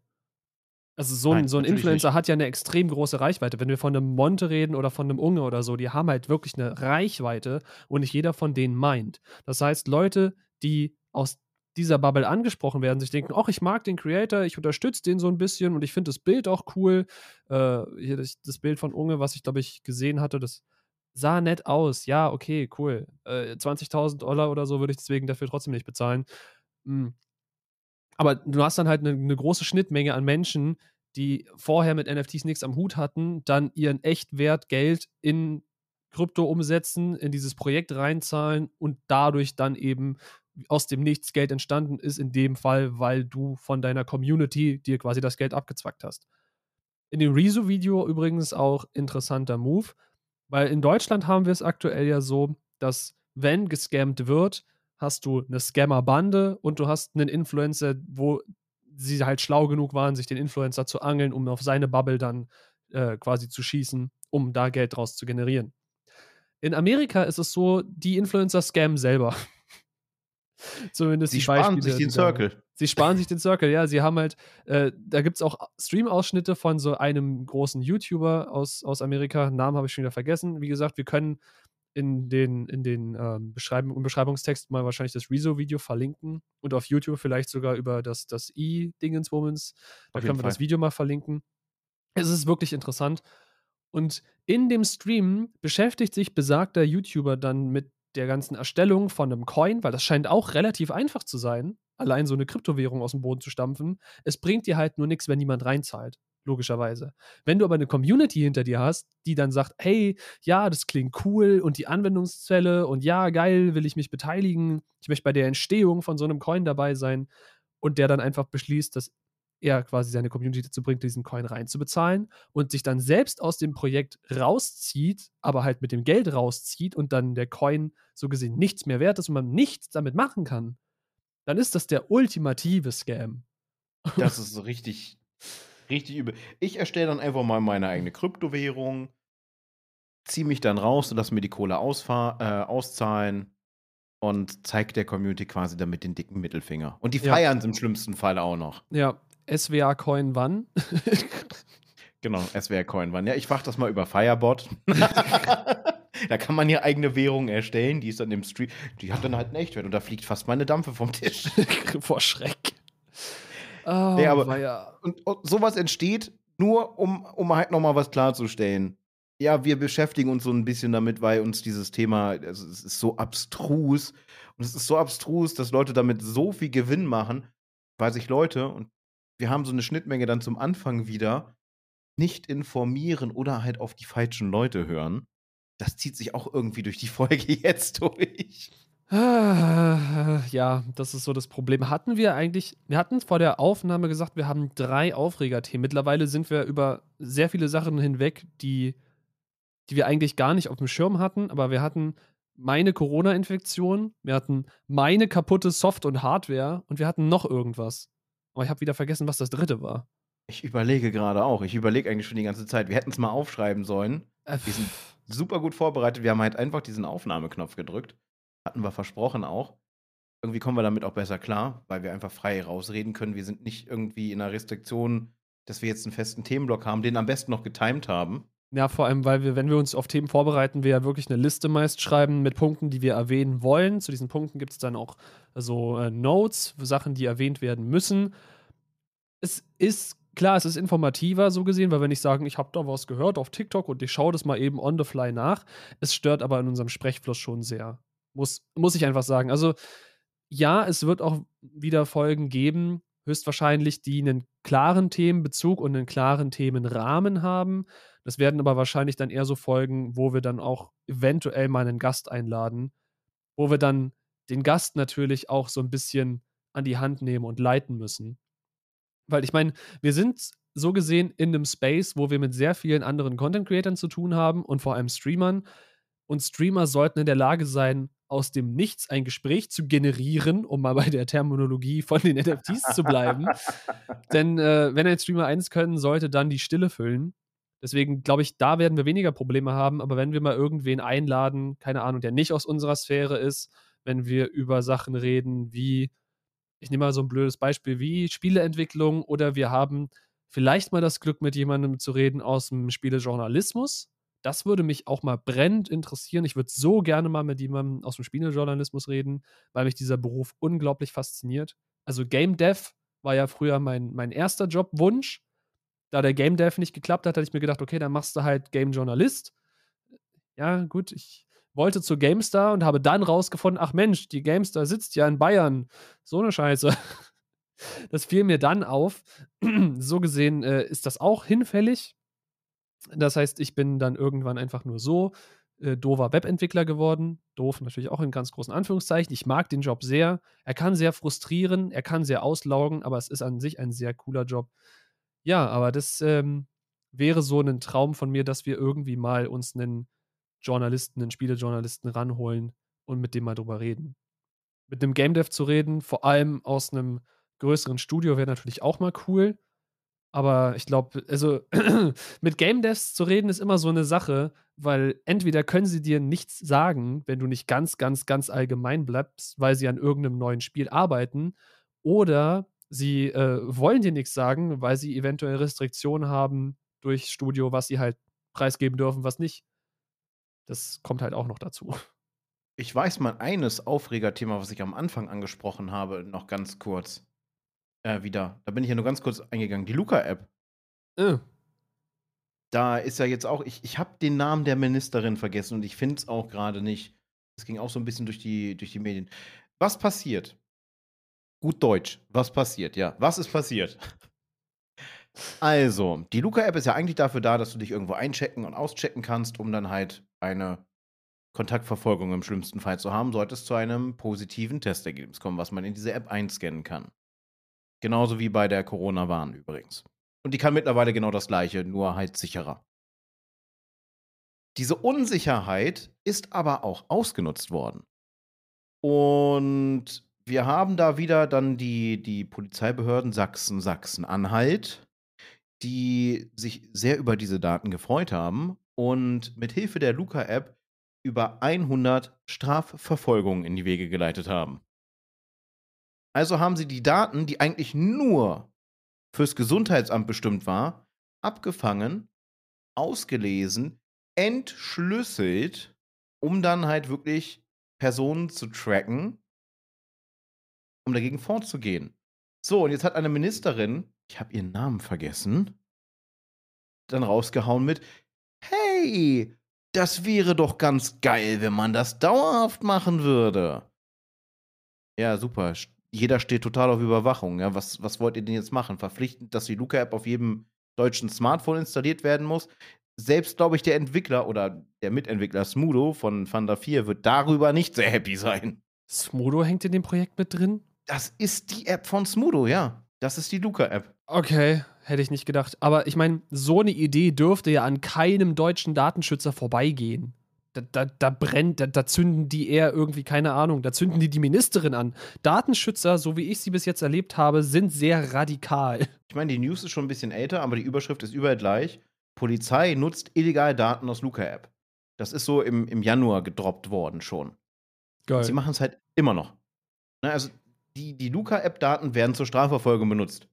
S2: Also so ein, Nein, so ein Influencer nicht. hat ja eine extrem große Reichweite. Wenn wir von einem Monte reden oder von einem Unge oder so, die haben halt wirklich eine Reichweite und nicht jeder von denen meint. Das heißt, Leute, die aus dieser Bubble angesprochen werden, sich denken, ach, ich mag den Creator, ich unterstütze den so ein bisschen und ich finde das Bild auch cool. Äh, hier das, das, Bild von Unge, was ich glaube ich gesehen hatte, das sah nett aus. Ja, okay, cool. Äh, 20.000 Dollar oder so würde ich deswegen dafür trotzdem nicht bezahlen. Hm aber du hast dann halt eine, eine große Schnittmenge an Menschen, die vorher mit NFTs nichts am Hut hatten, dann ihren Echtwert Geld in Krypto umsetzen, in dieses Projekt reinzahlen und dadurch dann eben aus dem Nichts Geld entstanden ist, in dem Fall, weil du von deiner Community dir quasi das Geld abgezwackt hast. In dem Rezo-Video übrigens auch interessanter Move, weil in Deutschland haben wir es aktuell ja so, dass wenn gescammt wird, hast du eine Scammer-Bande und du hast einen Influencer, wo sie halt schlau genug waren, sich den Influencer zu angeln, um auf seine Bubble dann äh, quasi zu schießen, um da Geld draus zu generieren. In Amerika ist es so, die Influencer scammen selber. (laughs)
S1: Zumindest sie sparen sich den Circle.
S2: Sie sparen sich den Circle, ja. Sie haben halt, äh, da gibt es auch Stream-Ausschnitte von so einem großen YouTuber aus, aus Amerika. Namen habe ich schon wieder vergessen. Wie gesagt, wir können in den, in den ähm, Beschreibung, im Beschreibungstext mal wahrscheinlich das Rezo-Video verlinken und auf YouTube vielleicht sogar über das, das i-Dingenswomens. Da können wir Fall. das Video mal verlinken. Es ist wirklich interessant. Und in dem Stream beschäftigt sich besagter YouTuber dann mit der ganzen Erstellung von einem Coin, weil das scheint auch relativ einfach zu sein, allein so eine Kryptowährung aus dem Boden zu stampfen. Es bringt dir halt nur nichts, wenn niemand reinzahlt logischerweise. Wenn du aber eine Community hinter dir hast, die dann sagt, hey, ja, das klingt cool und die Anwendungszelle und ja, geil, will ich mich beteiligen, ich möchte bei der Entstehung von so einem Coin dabei sein und der dann einfach beschließt, dass er quasi seine Community dazu bringt, diesen Coin reinzubezahlen und sich dann selbst aus dem Projekt rauszieht, aber halt mit dem Geld rauszieht und dann der Coin so gesehen nichts mehr wert ist und man nichts damit machen kann, dann ist das der ultimative Scam.
S1: Das ist so richtig Richtig übel. Ich erstelle dann einfach mal meine eigene Kryptowährung, ziehe mich dann raus und lasse mir die Kohle äh, auszahlen und zeige der Community quasi damit den dicken Mittelfinger. Und die feiern es im schlimmsten Fall auch noch.
S2: Ja, SWA Coin wann?
S1: genau, SWA Coin wann. Ja, ich frage das mal über Firebot. (laughs) da kann man ja eigene Währung erstellen, die ist dann im Stream, die hat dann halt einen Echtwert und da fliegt fast meine Dampfe vom Tisch. (laughs)
S2: Vor Schreck.
S1: Oh, nee, aber ja. und, und, sowas entsteht nur, um, um halt nochmal was klarzustellen. Ja, wir beschäftigen uns so ein bisschen damit, weil uns dieses Thema, also es ist so abstrus. Und es ist so abstrus, dass Leute damit so viel Gewinn machen, weil sich Leute, und wir haben so eine Schnittmenge dann zum Anfang wieder, nicht informieren oder halt auf die falschen Leute hören. Das zieht sich auch irgendwie durch die (laughs) Folge jetzt durch.
S2: Ja, das ist so das Problem. Hatten wir eigentlich, wir hatten vor der Aufnahme gesagt, wir haben drei Aufregerthemen. Mittlerweile sind wir über sehr viele Sachen hinweg, die, die wir eigentlich gar nicht auf dem Schirm hatten, aber wir hatten meine Corona-Infektion, wir hatten meine kaputte Soft- und Hardware und wir hatten noch irgendwas. Aber ich habe wieder vergessen, was das dritte war.
S1: Ich überlege gerade auch. Ich überlege eigentlich schon die ganze Zeit. Wir hätten es mal aufschreiben sollen. Äh, wir sind super gut vorbereitet. Wir haben halt einfach diesen Aufnahmeknopf gedrückt. Hatten wir versprochen auch. Irgendwie kommen wir damit auch besser klar, weil wir einfach frei rausreden können. Wir sind nicht irgendwie in einer Restriktion, dass wir jetzt einen festen Themenblock haben, den am besten noch getimed haben.
S2: Ja, vor allem, weil wir, wenn wir uns auf Themen vorbereiten, wir ja wirklich eine Liste meist schreiben mit Punkten, die wir erwähnen wollen. Zu diesen Punkten gibt es dann auch so äh, Notes, Sachen, die erwähnt werden müssen. Es ist klar, es ist informativer so gesehen, weil wir nicht sagen, ich habe da was gehört auf TikTok und ich schaue das mal eben on the fly nach. Es stört aber in unserem Sprechfluss schon sehr. Muss, muss ich einfach sagen. Also, ja, es wird auch wieder Folgen geben, höchstwahrscheinlich, die einen klaren Themenbezug und einen klaren Themenrahmen haben. Das werden aber wahrscheinlich dann eher so Folgen, wo wir dann auch eventuell mal einen Gast einladen, wo wir dann den Gast natürlich auch so ein bisschen an die Hand nehmen und leiten müssen. Weil ich meine, wir sind so gesehen in einem Space, wo wir mit sehr vielen anderen Content Creatern zu tun haben und vor allem Streamern. Und Streamer sollten in der Lage sein, aus dem Nichts ein Gespräch zu generieren, um mal bei der Terminologie von den NFTs zu bleiben. (laughs) Denn äh, wenn ein Streamer eins können sollte, dann die Stille füllen. Deswegen glaube ich, da werden wir weniger Probleme haben. Aber wenn wir mal irgendwen einladen, keine Ahnung, der nicht aus unserer Sphäre ist, wenn wir über Sachen reden wie, ich nehme mal so ein blödes Beispiel wie Spieleentwicklung oder wir haben vielleicht mal das Glück, mit jemandem zu reden aus dem Spielejournalismus, das würde mich auch mal brennend interessieren. Ich würde so gerne mal mit jemandem aus dem Spielejournalismus reden, weil mich dieser Beruf unglaublich fasziniert. Also Game Dev war ja früher mein, mein erster Jobwunsch. Da der Game Dev nicht geklappt hat, hatte ich mir gedacht, okay, dann machst du halt Game Journalist. Ja, gut, ich wollte zur GameStar und habe dann rausgefunden, ach Mensch, die GameStar sitzt ja in Bayern. So eine Scheiße. (laughs) Das fiel mir dann auf. (clears throat) so gesehen äh, ist das auch hinfällig. Das heißt, ich bin dann irgendwann einfach nur so äh, doofer Webentwickler geworden. Doof natürlich auch in ganz großen Anführungszeichen. Ich mag den Job sehr. Er kann sehr frustrieren, er kann sehr auslaugen, aber es ist an sich ein sehr cooler Job. Ja, aber das, ähm, wäre so ein Traum von mir, dass wir irgendwie mal uns einen Journalisten, einen Spielejournalisten ranholen und mit dem mal drüber reden. Mit einem Game Dev zu reden, vor allem aus einem größeren Studio, wäre natürlich auch mal cool. Aber ich glaube, also (clears throat) mit Game Devs zu reden ist immer so eine Sache, weil entweder können sie dir nichts sagen, wenn du nicht ganz, ganz, ganz allgemein bleibst, weil sie an irgendeinem neuen Spiel arbeiten, oder sie äh, wollen dir nichts sagen, weil sie eventuell Restriktionen haben durch Studio, was sie halt preisgeben dürfen, was nicht. Das kommt halt auch noch dazu.
S1: Ich weiß mal eines Aufregerthema, was ich am Anfang angesprochen habe, noch ganz kurz äh, wieder. Da bin ich ja nur ganz kurz eingegangen. Die Luca-App.
S2: Äh.
S1: Da ist ja jetzt auch, ich, ich habe den Namen der Ministerin vergessen und ich finde es auch gerade nicht. Es ging auch so ein bisschen durch die, durch die Medien. Was passiert? Gut Deutsch. Was passiert? Ja, was ist passiert? Also, die Luca-App ist ja eigentlich dafür da, dass du dich irgendwo einchecken und auschecken kannst, um dann halt eine Kontaktverfolgung im schlimmsten Fall zu haben, sollte es zu einem positiven Testergebnis kommen, was man in diese App einscannen kann. Genauso wie bei der Corona-Warn übrigens. Und die kann mittlerweile genau das gleiche, nur halt sicherer. Diese Unsicherheit ist aber auch ausgenutzt worden. Und wir haben da wieder dann die, die Polizeibehörden Sachsen, Sachsen-Anhalt, die sich sehr über diese Daten gefreut haben und mit Hilfe der Luca-App über 100 Strafverfolgungen in die Wege geleitet haben. Also haben sie die Daten, die eigentlich nur fürs Gesundheitsamt bestimmt war, abgefangen, ausgelesen, entschlüsselt, um dann halt wirklich Personen zu tracken, um dagegen vorzugehen. So, und jetzt hat eine Ministerin, ich habe ihren Namen vergessen, dann rausgehauen mit, hey, das wäre doch ganz geil, wenn man das dauerhaft machen würde. Ja, super jeder steht total auf Überwachung. Ja, was, was wollt ihr denn jetzt machen? Verpflichtend, dass die Luca-App auf jedem deutschen Smartphone installiert werden muss? Selbst, glaube ich, der Entwickler oder der Mitentwickler Smudo von Thunder 4 wird darüber nicht sehr happy sein.
S2: Smudo hängt in dem Projekt mit drin?
S1: Das ist die App von Smudo, ja. Das ist die Luca-App.
S2: Okay, hätte ich nicht gedacht. Aber ich meine, so eine Idee dürfte ja an keinem deutschen Datenschützer vorbeigehen da, da, da brennt, da, da, zünden die eher irgendwie, keine Ahnung, da zünden die die Ministerin an. Datenschützer, so wie ich sie bis jetzt erlebt habe, sind sehr radikal.
S1: Ich meine, die News ist schon ein bisschen älter, aber die Überschrift ist überall gleich. Polizei nutzt illegal Daten aus Luca-App. Das ist so im, im Januar gedroppt worden schon. Geil. Sie machen es halt immer noch. Na, also die, die Luca-App-Daten werden zur Strafverfolgung benutzt.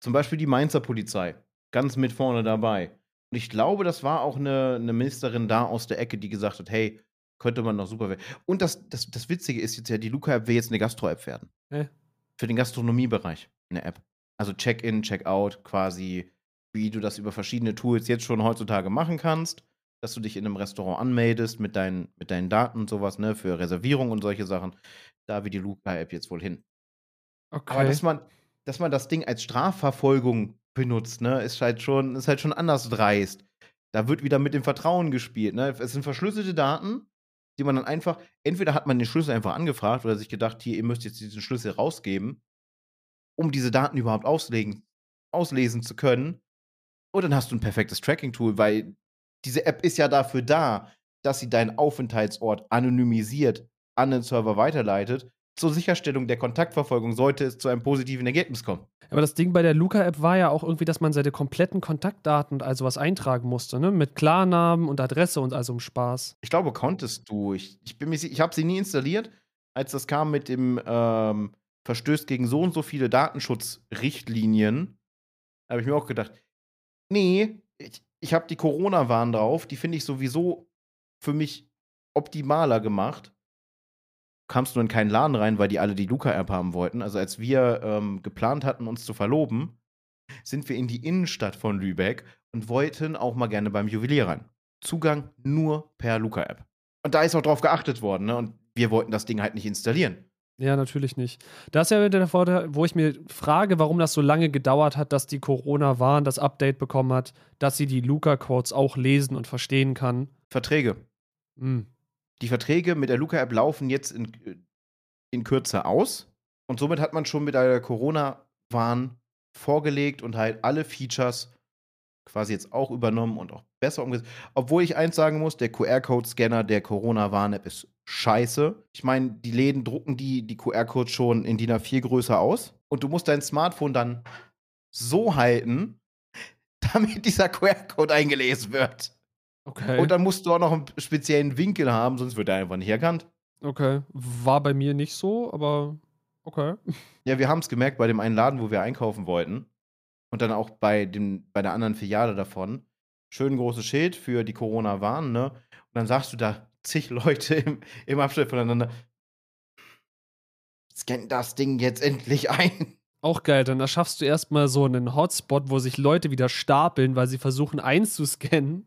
S1: Zum Beispiel die Mainzer Polizei. Ganz mit vorne dabei. Und ich glaube, das war auch eine, eine Ministerin da aus der Ecke, die gesagt hat, hey, könnte man noch super werden. Und das, das, das Witzige ist jetzt ja, die Luca-App will jetzt eine Gastro-App werden.
S2: Hä?
S1: Für den Gastronomiebereich eine App. Also Check-in, Check-out, quasi, wie du das über verschiedene Tools jetzt schon heutzutage machen kannst, dass du dich in einem Restaurant anmeldest mit deinen, mit deinen Daten und sowas, ne, für Reservierung und solche Sachen. Da will die Luca-App jetzt wohl hin. Okay. Aber dass man, dass man das Ding als Strafverfolgung benutzt, ne, ist halt schon, ist halt schon anders dreist. Da wird wieder mit dem Vertrauen gespielt, ne? Es sind verschlüsselte Daten, die man dann einfach, entweder hat man den Schlüssel einfach angefragt oder sich gedacht, hier, ihr müsst jetzt diesen Schlüssel rausgeben, um diese Daten überhaupt auslegen, auslesen zu können. Und dann hast du ein perfektes Tracking-Tool, weil diese App ist ja dafür da, dass sie deinen Aufenthaltsort anonymisiert an den Server weiterleitet zur Sicherstellung der Kontaktverfolgung sollte es zu einem positiven Ergebnis kommen.
S2: Aber das Ding bei der Luca-App war ja auch irgendwie, dass man seine kompletten Kontaktdaten und also was eintragen musste, ne? Mit Klarnamen und Adresse und also um Spaß.
S1: Ich glaube, konntest du. Ich, ich bin mir ich habe sie nie installiert, als das kam mit dem ähm, Verstößt gegen so und so viele Datenschutzrichtlinien. habe ich mir auch gedacht, nee, ich, ich habe die Corona-Warn drauf, die finde ich sowieso für mich optimaler gemacht kamst du in keinen Laden rein, weil die alle die Luca-App haben wollten. Also als wir ähm, geplant hatten, uns zu verloben, sind wir in die Innenstadt von Lübeck und wollten auch mal gerne beim Juwelier rein. Zugang nur per Luca-App. Und da ist auch drauf geachtet worden, ne? Und wir wollten das Ding halt nicht installieren.
S2: Ja, natürlich nicht. Das ist ja wieder der Vorteil, wo ich mir frage, warum das so lange gedauert hat, dass die Corona-Warn das Update bekommen hat, dass sie die Luca-Codes auch lesen und verstehen kann.
S1: Verträge.
S2: Hm.
S1: Die Verträge mit der Luca-App laufen jetzt in, in Kürze aus. Und somit hat man schon mit der Corona-Warn vorgelegt und halt alle Features quasi jetzt auch übernommen und auch besser umgesetzt. Obwohl ich eins sagen muss, der QR-Code-Scanner der Corona-Warn-App ist scheiße. Ich meine, die Läden drucken die, die QR-Codes schon in DIN A4 größer aus und du musst dein Smartphone dann so halten, (laughs) damit dieser QR-Code eingelesen wird.
S2: Okay.
S1: Und dann musst du auch noch einen speziellen Winkel haben, sonst wird er einfach nicht erkannt.
S2: Okay. War bei mir nicht so, aber okay. (laughs)
S1: Ja, wir haben es gemerkt bei dem einen Laden, wo wir einkaufen wollten. Und dann auch bei, dem, bei der anderen Filiale davon. Schön großes Schild für die Corona-Warn, ne? Und dann sagst du da zig Leute (laughs) im, im Abstand voneinander. Scan das Ding jetzt endlich ein.
S2: Auch geil, dann erschaffst du erstmal so einen Hotspot, wo sich Leute wieder stapeln, weil sie versuchen einzuscannen.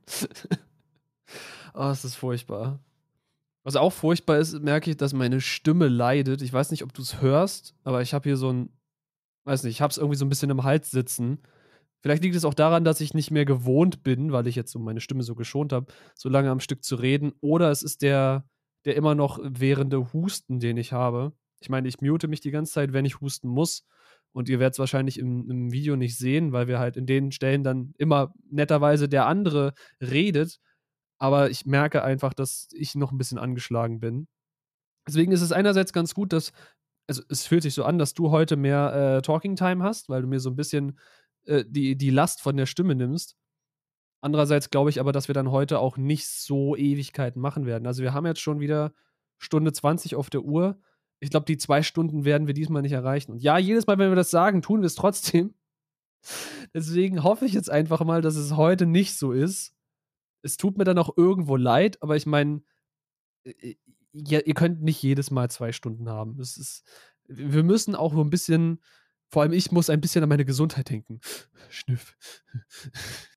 S2: oh, (laughs) es ist furchtbar. Was auch furchtbar ist, merke ich, dass meine Stimme leidet. Ich weiß nicht, ob du es hörst, aber ich habe hier so ein, weiß nicht, ich habe es irgendwie so ein bisschen im Hals sitzen. Vielleicht liegt es auch daran, dass ich nicht mehr gewohnt bin, weil ich jetzt so meine Stimme so geschont habe, so lange am Stück zu reden. Oder es ist der, der immer noch währende Husten, den ich habe. Ich meine, ich mute mich die ganze Zeit, wenn ich husten muss. Und ihr werdet es wahrscheinlich im, im, Video nicht sehen, weil wir halt in den Stellen dann immer netterweise der andere redet. Aber ich merke einfach, dass ich noch ein bisschen angeschlagen bin. Deswegen ist es einerseits ganz gut, dass, also es fühlt sich so an, dass du heute mehr äh, Talking Time hast, weil du mir so ein bisschen äh, die, die Last von der Stimme nimmst. Andererseits glaube ich aber, dass wir dann heute auch nicht so Ewigkeiten machen werden. Also wir haben jetzt schon wieder Stunde 20 auf der Uhr ich glaube, die zwei Stunden werden wir diesmal nicht erreichen. Und ja, jedes Mal, wenn wir das sagen, tun wir es trotzdem. (laughs) Deswegen hoffe ich jetzt einfach mal, dass es heute nicht so ist. Es tut mir dann auch irgendwo leid, aber ich meine, äh, ja, ihr könnt nicht jedes Mal zwei Stunden haben. Es ist, wir müssen auch so ein bisschen, vor allem ich muss ein bisschen an meine Gesundheit denken. (laughs) Schnüff.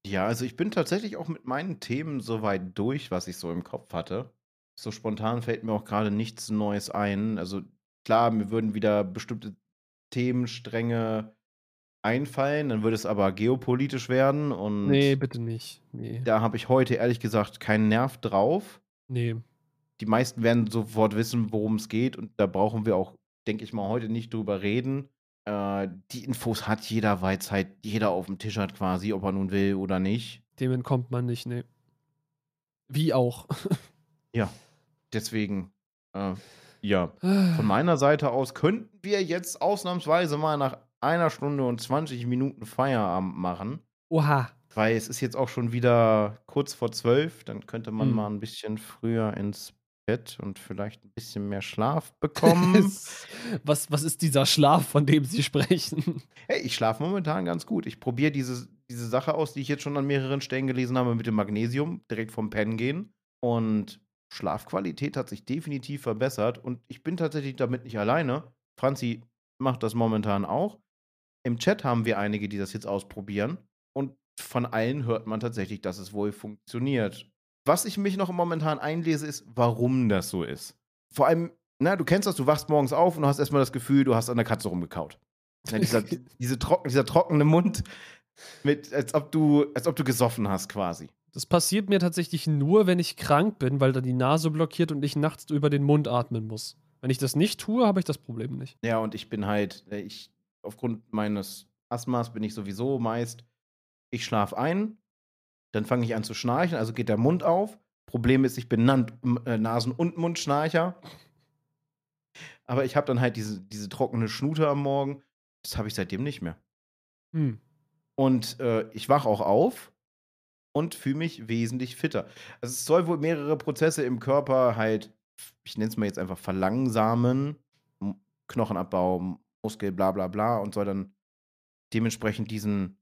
S1: Ja, also ich bin tatsächlich auch mit meinen Themen so weit durch, was ich so im Kopf hatte. So spontan fällt mir auch gerade nichts Neues ein. Also klar, mir würden wieder bestimmte Themenstränge einfallen, dann würde es aber geopolitisch werden und
S2: Nee, bitte nicht. Nee.
S1: da habe ich heute ehrlich gesagt keinen Nerv drauf.
S2: Nee.
S1: Die meisten werden sofort wissen, worum es geht und da brauchen wir auch, denke ich mal, heute nicht drüber reden. Äh, die Infos hat jeder, weil es halt jeder auf dem Tisch hat quasi, ob er nun will oder nicht.
S2: Dem entkommt man nicht, nee. Wie auch. (laughs)
S1: Ja. Deswegen, äh, ja, von meiner Seite aus könnten wir jetzt ausnahmsweise mal nach einer Stunde und 20 Minuten Feierabend machen.
S2: Oha.
S1: Weil es ist jetzt auch schon wieder kurz vor zwölf. Dann könnte man
S2: Mhm.
S1: mal ein bisschen früher ins Bett und vielleicht ein bisschen mehr Schlaf bekommen. (laughs)
S2: was, was ist dieser Schlaf, von dem Sie sprechen?
S1: hey, ich schlafe momentan ganz gut. Ich probiere diese, diese Sache aus, die ich jetzt schon an mehreren Stellen gelesen habe, mit dem Magnesium, direkt vom Pennen gehen. Und Schlafqualität hat sich definitiv verbessert und ich bin tatsächlich damit nicht alleine. Franzi macht das momentan auch. Im Chat haben wir einige, die das jetzt ausprobieren und von allen hört man tatsächlich, dass es wohl funktioniert. Was ich mich noch momentan einlese, ist, warum das so ist. Vor allem, na, du kennst das, du wachst morgens auf und hast erstmal das Gefühl, du hast an der Katze rumgekaut. Ja, dieser, (laughs) diese trocken, dieser trockene Mund, mit, als, ob du, als ob du gesoffen hast quasi.
S2: Das passiert mir tatsächlich nur, wenn ich krank bin, weil da die Nase blockiert und ich nachts über den Mund atmen muss. Wenn ich das nicht tue, habe ich das Problem nicht.
S1: Ja, und ich bin halt, äh, ich, aufgrund meines Asthmas bin ich sowieso meist, ich schlafe ein, dann fange ich an zu schnarchen, also geht der Mund auf. Problem ist, ich bin äh, Nasen- und Mundschnarcher. Aber ich habe dann halt diese, diese trockene Schnute am Morgen. Das habe ich seitdem nicht mehr.
S2: Hm.
S1: Und äh, ich wach auch auf und fühle mich wesentlich fitter. Also es soll wohl mehrere Prozesse im Körper halt, ich nenne es mal jetzt einfach verlangsamen, Knochenabbau, Muskel, bla bla bla und soll dann dementsprechend diesen,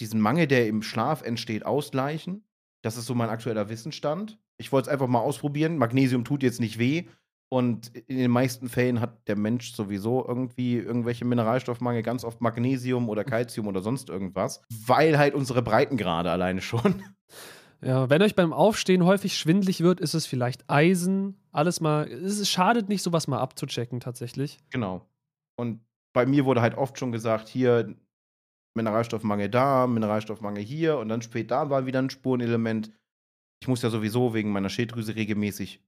S1: diesen Mangel, der im Schlaf entsteht, ausgleichen. Das ist so mein aktueller Wissensstand. Ich wollte es einfach mal ausprobieren. Magnesium tut jetzt nicht weh. Und in den meisten Fällen hat der Mensch sowieso irgendwie irgendwelche Mineralstoffmangel, ganz oft Magnesium oder Calcium oder sonst irgendwas, weil halt unsere Breitengrade alleine schon.
S2: Ja, wenn euch beim Aufstehen häufig schwindlig wird, ist es vielleicht Eisen. Alles mal. Es schadet nicht, sowas mal abzuchecken, tatsächlich.
S1: Genau. Und bei mir wurde halt oft schon gesagt, hier Mineralstoffmangel da, Mineralstoffmangel hier und dann später da war wieder ein Spurenelement. Ich muss ja sowieso wegen meiner Schilddrüse regelmäßig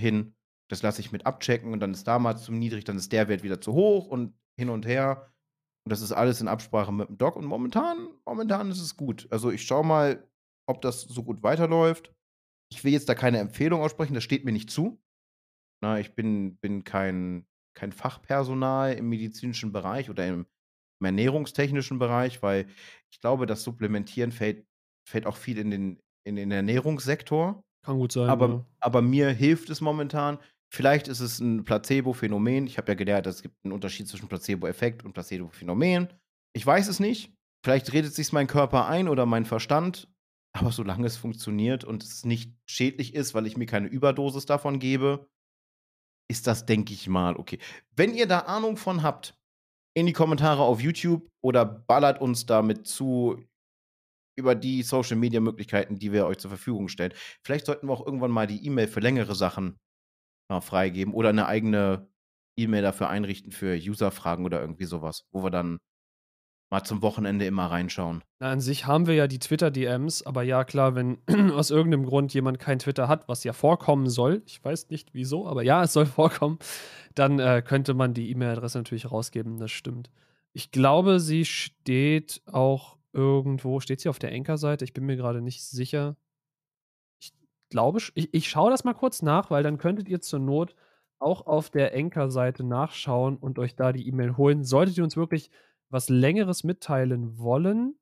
S1: hin. Das lasse ich mit abchecken und dann ist da mal zu niedrig, dann ist der Wert wieder zu hoch und hin und her. Und das ist alles in Absprache mit dem Doc. Und momentan, momentan ist es gut. Also ich schaue mal, ob das so gut weiterläuft. Ich will jetzt da keine Empfehlung aussprechen, das steht mir nicht zu. Na, ich bin, bin kein, kein Fachpersonal im medizinischen Bereich oder im, im ernährungstechnischen Bereich, weil ich glaube, das Supplementieren fällt, fällt auch viel in den, in den Ernährungssektor.
S2: Kann gut sein.
S1: Aber,
S2: ja.
S1: aber mir hilft es momentan. Vielleicht ist es ein Placebo-Phänomen. Ich habe ja gelernt, es gibt einen Unterschied zwischen Placebo-Effekt und Placebo-Phänomen. Ich weiß es nicht. Vielleicht redet sich mein Körper ein oder mein Verstand. Aber solange es funktioniert und es nicht schädlich ist, weil ich mir keine Überdosis davon gebe, ist das, denke ich mal, okay. Wenn ihr da Ahnung von habt, in die Kommentare auf YouTube oder ballert uns damit zu über die Social Media Möglichkeiten, die wir euch zur Verfügung stellen. Vielleicht sollten wir auch irgendwann mal die E-Mail für längere Sachen mal freigeben oder eine eigene E-Mail dafür einrichten für User-Fragen oder irgendwie sowas, wo wir dann mal zum Wochenende immer reinschauen.
S2: Na, an sich haben wir ja die Twitter-DMs, aber ja, klar, wenn (clears throat) aus irgendeinem Grund jemand kein Twitter hat, was ja vorkommen soll, ich weiß nicht wieso, aber ja, es soll (laughs) vorkommen, dann äh, könnte man die E-Mail-Adresse natürlich rausgeben, das stimmt. Ich glaube, sie steht auch irgendwo, steht sie auf der Anchor-Seite? Ich bin mir gerade nicht sicher. Glaube, ich, ich schaue das mal kurz nach, weil dann könntet ihr zur Not auch auf der Anchor-Seite nachschauen und euch da die E-Mail holen. Solltet ihr uns wirklich was Längeres mitteilen wollen?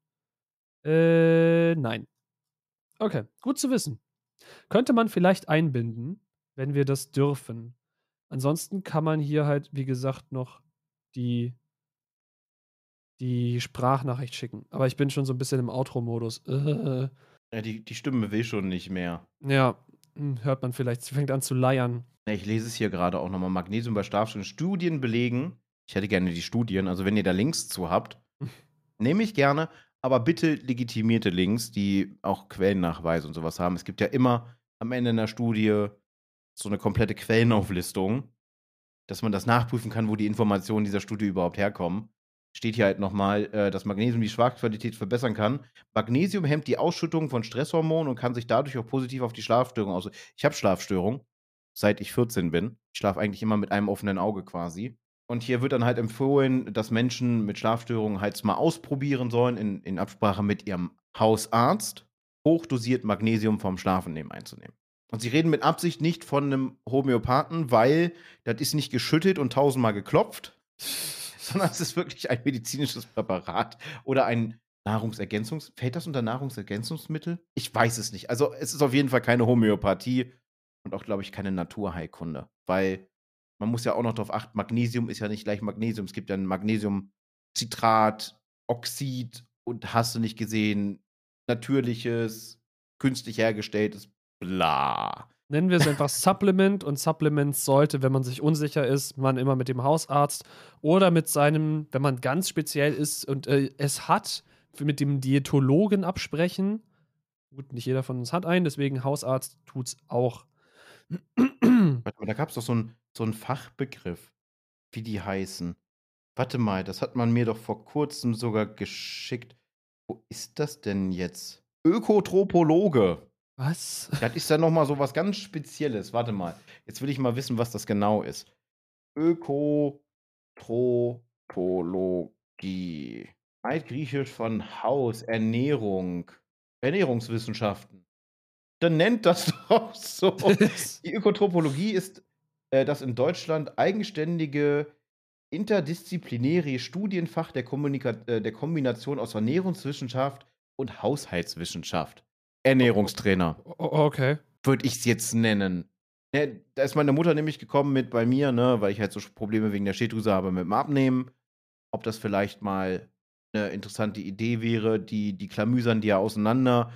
S2: Äh, nein. Okay, gut zu wissen. Könnte man vielleicht einbinden, wenn wir das dürfen. Ansonsten kann man hier halt, wie gesagt, noch die, die Sprachnachricht schicken. Aber ich bin schon so ein bisschen im Outro-Modus. Äh, (laughs)
S1: Ja, die, die Stimme will schon nicht mehr.
S2: ja, hm, hört man vielleicht. Sie fängt an zu leiern.
S1: Ja, Ich lese es hier gerade auch nochmal. Magnesium bei Schlafstörungen. Studien belegen. Ich hätte gerne die Studien. Also, wenn ihr da Links zu habt, (laughs) nehme ich gerne. Aber bitte legitimierte Links, die auch Quellennachweise und sowas haben. Es gibt ja immer am Ende einer Studie so eine komplette Quellenauflistung, dass man das nachprüfen kann, wo die Informationen dieser Studie überhaupt herkommen. Steht hier halt nochmal, äh, dass Magnesium die Schlafqualität verbessern kann. Magnesium hemmt die Ausschüttung von Stresshormonen und kann sich dadurch auch positiv auf die Schlafstörung aus. Ich habe Schlafstörungen, seit ich 14 bin. Ich schlafe eigentlich immer mit einem offenen Auge quasi. Und hier wird dann halt empfohlen, dass Menschen mit Schlafstörungen halt mal ausprobieren sollen, in, in Absprache mit ihrem Hausarzt, hochdosiert Magnesium vom Schlafennehmen einzunehmen. Und sie reden mit Absicht nicht von einem Homöopathen, weil das ist nicht geschüttet und tausendmal geklopft, sondern es ist wirklich ein medizinisches Präparat oder ein Nahrungsergänzungs... Fällt das unter Nahrungsergänzungsmittel? Ich weiß es nicht. Also es ist auf jeden Fall keine Homöopathie und auch, glaube ich, keine Naturheilkunde, weil man muss ja auch noch darauf achten, Magnesium ist ja nicht gleich Magnesium. Es gibt ja ein Magnesiumcitrat, Oxid und hast du nicht gesehen, natürliches, künstlich hergestelltes, bla.
S2: Nennen wir es einfach Supplement und Supplements sollte, wenn man sich unsicher ist, man immer mit dem Hausarzt oder mit seinem, wenn man ganz speziell ist und äh, es hat, mit dem Diätologen absprechen. Gut, nicht jeder von uns hat einen, deswegen Hausarzt tut's auch.
S1: Warte mal, da gab es doch so einen so einen Fachbegriff, wie die heißen. Warte mal, das hat man mir doch vor kurzem sogar geschickt. Wo ist das denn jetzt? Ökotropologe.
S2: Was?
S1: Das ist dann nochmal so was ganz Spezielles. Warte mal. Jetzt will ich mal wissen, was das genau ist. Ökotropologie. Altgriechisch von Haus, Ernährung, Ernährungswissenschaften. Dann nennt das (laughs) doch so. (laughs) Die Ökotropologie ist äh, das in Deutschland eigenständige interdisziplinäre Studienfach der, Kommunika äh, der Kombination aus Ernährungswissenschaft und Haushaltswissenschaft. Ernährungstrainer
S2: okay.
S1: würde ich es jetzt nennen. Ne, da ist meine Mutter nämlich gekommen mit bei mir, ne, weil ich halt so Probleme wegen der Schilddrüse habe mit dem Abnehmen. Ob das vielleicht mal eine interessante Idee wäre, die, die klamüsern die ja auseinander.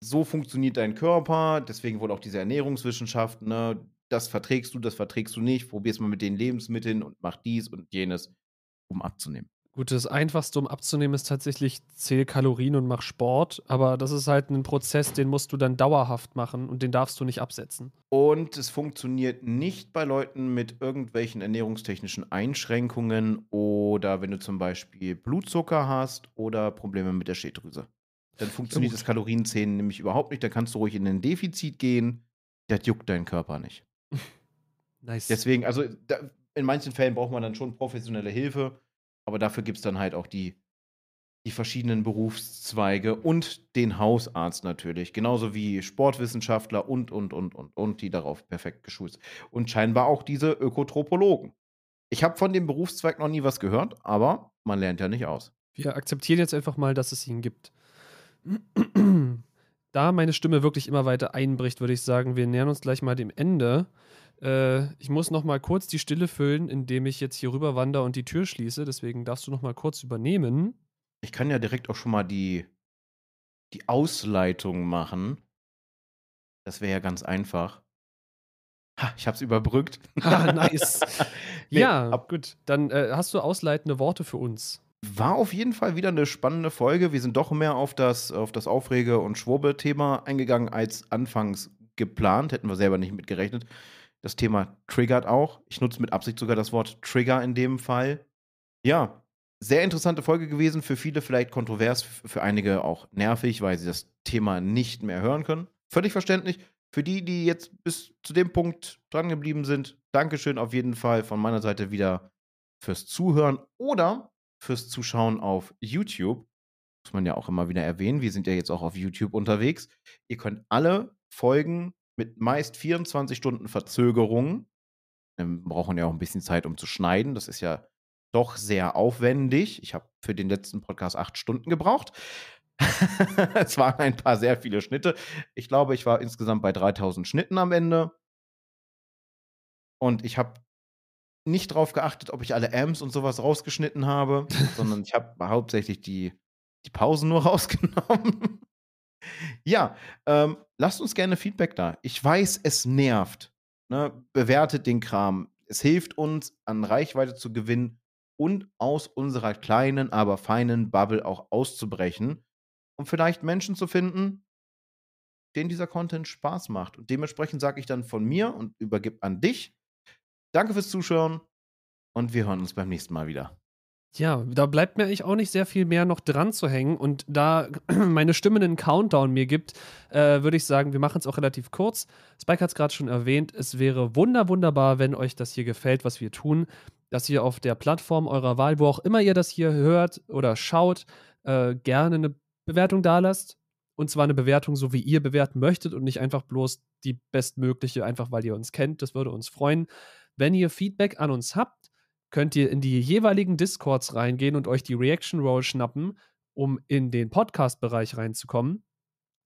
S1: So funktioniert dein Körper, deswegen wohl auch diese Ernährungswissenschaft, ne? Das verträgst du, das verträgst du nicht. Probier's mal mit den Lebensmitteln und mach dies und jenes, um abzunehmen.
S2: Gut, das Einfachste, um abzunehmen, ist tatsächlich zähl Kalorien und mach Sport. Aber das ist halt ein Prozess, den musst du dann dauerhaft machen und den darfst du nicht absetzen.
S1: Und es funktioniert nicht bei Leuten mit irgendwelchen ernährungstechnischen Einschränkungen oder wenn du zum Beispiel Blutzucker hast oder Probleme mit der Schilddrüse. Dann funktioniert
S2: gut.
S1: das Kalorienzählen nämlich überhaupt nicht. Da kannst du ruhig in ein Defizit gehen. Das juckt deinen Körper nicht. (laughs)
S2: Nice.
S1: Deswegen, also da, in manchen Fällen braucht man dann schon professionelle Hilfe. Aber dafür gibt es dann halt auch die, die verschiedenen Berufszweige und den Hausarzt natürlich. Genauso wie Sportwissenschaftler und, und, und, und, und, die darauf perfekt geschult sind. Und scheinbar auch diese Ökotropologen. Ich habe von dem Berufszweig noch nie was gehört, aber man lernt ja nicht aus.
S2: Wir akzeptieren jetzt einfach mal, dass es ihn gibt. da meine Stimme wirklich immer weiter einbricht, würde ich sagen, wir nähern uns gleich mal dem Ende. Äh, ich muss noch mal kurz die Stille füllen, indem ich jetzt hier rüber wandere und die Tür schließe. Deswegen darfst du noch mal kurz übernehmen.
S1: Ich kann ja direkt auch schon mal die, die Ausleitung machen. Das wäre ja ganz einfach. Ha, ich habe es überbrückt. (laughs) (laughs)
S2: Ah, nice. nee, ja, ab, gut. Dann äh, hast du ausleitende Worte für uns.
S1: War auf jeden Fall wieder eine spannende Folge. Wir sind doch mehr auf das, auf das Aufrege- und Schwurbel-Thema eingegangen als anfangs geplant. Hätten wir selber nicht mitgerechnet. Das Thema triggert auch. Ich nutze mit Absicht sogar das Wort Trigger in dem Fall. Ja, sehr interessante Folge gewesen. Für viele vielleicht kontrovers, für einige auch nervig, weil sie das Thema nicht mehr hören können. Völlig verständlich. Für die, die jetzt bis zu dem Punkt dran geblieben sind, Dankeschön auf jeden Fall von meiner Seite wieder fürs Zuhören oder fürs Zuschauen auf YouTube. Muss man ja auch immer wieder erwähnen. Wir sind ja jetzt auch auf YouTube unterwegs. Ihr könnt alle Folgen mit meist 24 Stunden Verzögerung. Wir brauchen ja auch ein bisschen Zeit, um zu schneiden. Das ist ja doch sehr aufwendig. Ich habe für den letzten Podcast acht Stunden gebraucht. (laughs) es waren ein paar sehr viele Schnitte. Ich glaube, ich war insgesamt bei 3000 Schnitten am Ende. Und ich habe nicht darauf geachtet, ob ich alle Amps und sowas rausgeschnitten habe, sondern ich habe hauptsächlich die, die Pausen nur (laughs) rausgenommen. Ja, ähm, lasst uns gerne Feedback da. Ich weiß, es nervt. Ne? Bewertet den Kram. Es hilft uns, an Reichweite zu gewinnen und aus unserer kleinen, aber feinen Bubble auch auszubrechen, um vielleicht Menschen zu finden, denen dieser Content Spaß macht. Und dementsprechend sage ich dann von mir und übergib an dich Danke fürs Zuschauen und wir hören uns beim nächsten Mal wieder.
S2: Ja, da bleibt mir eigentlich auch nicht sehr viel mehr noch dran zu hängen. Und da (clears throat) meine Stimme einen Countdown mir gibt, äh, würde ich sagen, wir machen es auch relativ kurz. Spike hat es gerade schon erwähnt. Es wäre wunder, wunderbar, wenn euch das hier gefällt, was wir tun, dass ihr auf der Plattform eurer Wahl, wo auch immer ihr das hier hört oder schaut, äh, gerne eine Bewertung dalasst. Und zwar eine Bewertung, so wie ihr bewerten möchtet und nicht einfach bloß die bestmögliche, einfach weil ihr uns kennt. Das würde uns freuen. Wenn ihr Feedback an uns habt, könnt ihr in die jeweiligen Discords reingehen und euch die Reaction Roll schnappen, um in den Podcast-Bereich reinzukommen.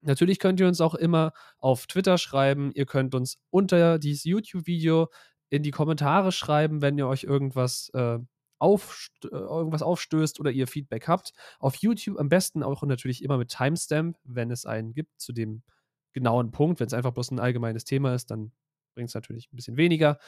S2: Natürlich könnt ihr uns auch immer auf Twitter schreiben. Ihr könnt uns unter dieses YouTube-Video in die Kommentare schreiben, wenn ihr euch irgendwas, äh, aufst äh, irgendwas aufstößt oder ihr Feedback habt. Auf YouTube am besten auch natürlich immer mit Timestamp, wenn es einen gibt, zu dem genauen Punkt. Wenn es einfach bloß ein allgemeines Thema ist, dann bringt es natürlich ein bisschen weniger.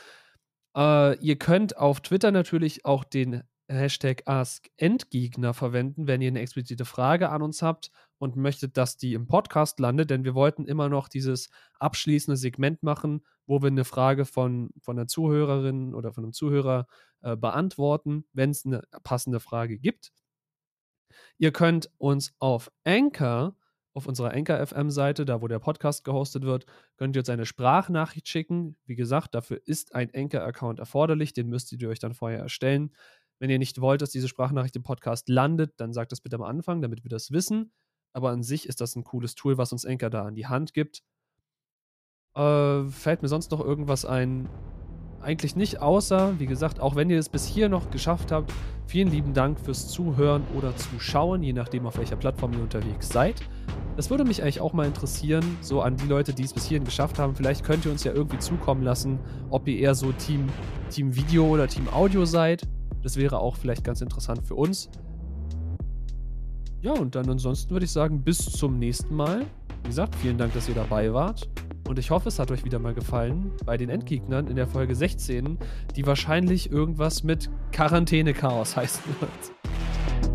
S2: Äh, ihr könnt auf Twitter natürlich auch den Hashtag AskEndgegner verwenden, wenn ihr eine explizite Frage an uns habt und möchtet, dass die im Podcast landet, denn wir wollten immer noch dieses abschließende Segment machen, wo wir eine Frage von, von einer Zuhörerin oder von einem Zuhörer äh, beantworten, wenn es eine passende Frage gibt. Ihr könnt uns auf Anchor auf unserer Anchor FM Seite, da wo der Podcast gehostet wird, könnt ihr uns eine Sprachnachricht schicken. Wie gesagt, dafür ist ein Anchor Account erforderlich, den müsst ihr euch dann vorher erstellen. Wenn ihr nicht wollt, dass diese Sprachnachricht im Podcast landet, dann sagt das bitte am Anfang, damit wir das wissen. Aber an sich ist das ein cooles Tool, was uns Anchor da an die Hand gibt. Äh, fällt mir sonst noch irgendwas ein? Eigentlich nicht, außer, wie gesagt, auch wenn ihr es bis hier noch geschafft habt, vielen lieben Dank fürs Zuhören oder Zuschauen, je nachdem, auf welcher Plattform ihr unterwegs seid. Das würde mich eigentlich auch mal interessieren, so an die Leute, die es bis hierhin geschafft haben. Vielleicht könnt ihr uns ja irgendwie zukommen lassen, ob ihr eher so Team, Team Video oder Team Audio seid. Das wäre auch vielleicht ganz interessant für uns. Ja, und dann ansonsten würde ich sagen, bis zum nächsten Mal. Wie gesagt, vielen Dank, dass ihr dabei wart. Und ich hoffe, es hat euch wieder mal gefallen bei den Endgegnern in der Folge 16, die wahrscheinlich irgendwas mit Quarantäne-Chaos (laughs) heißen wird.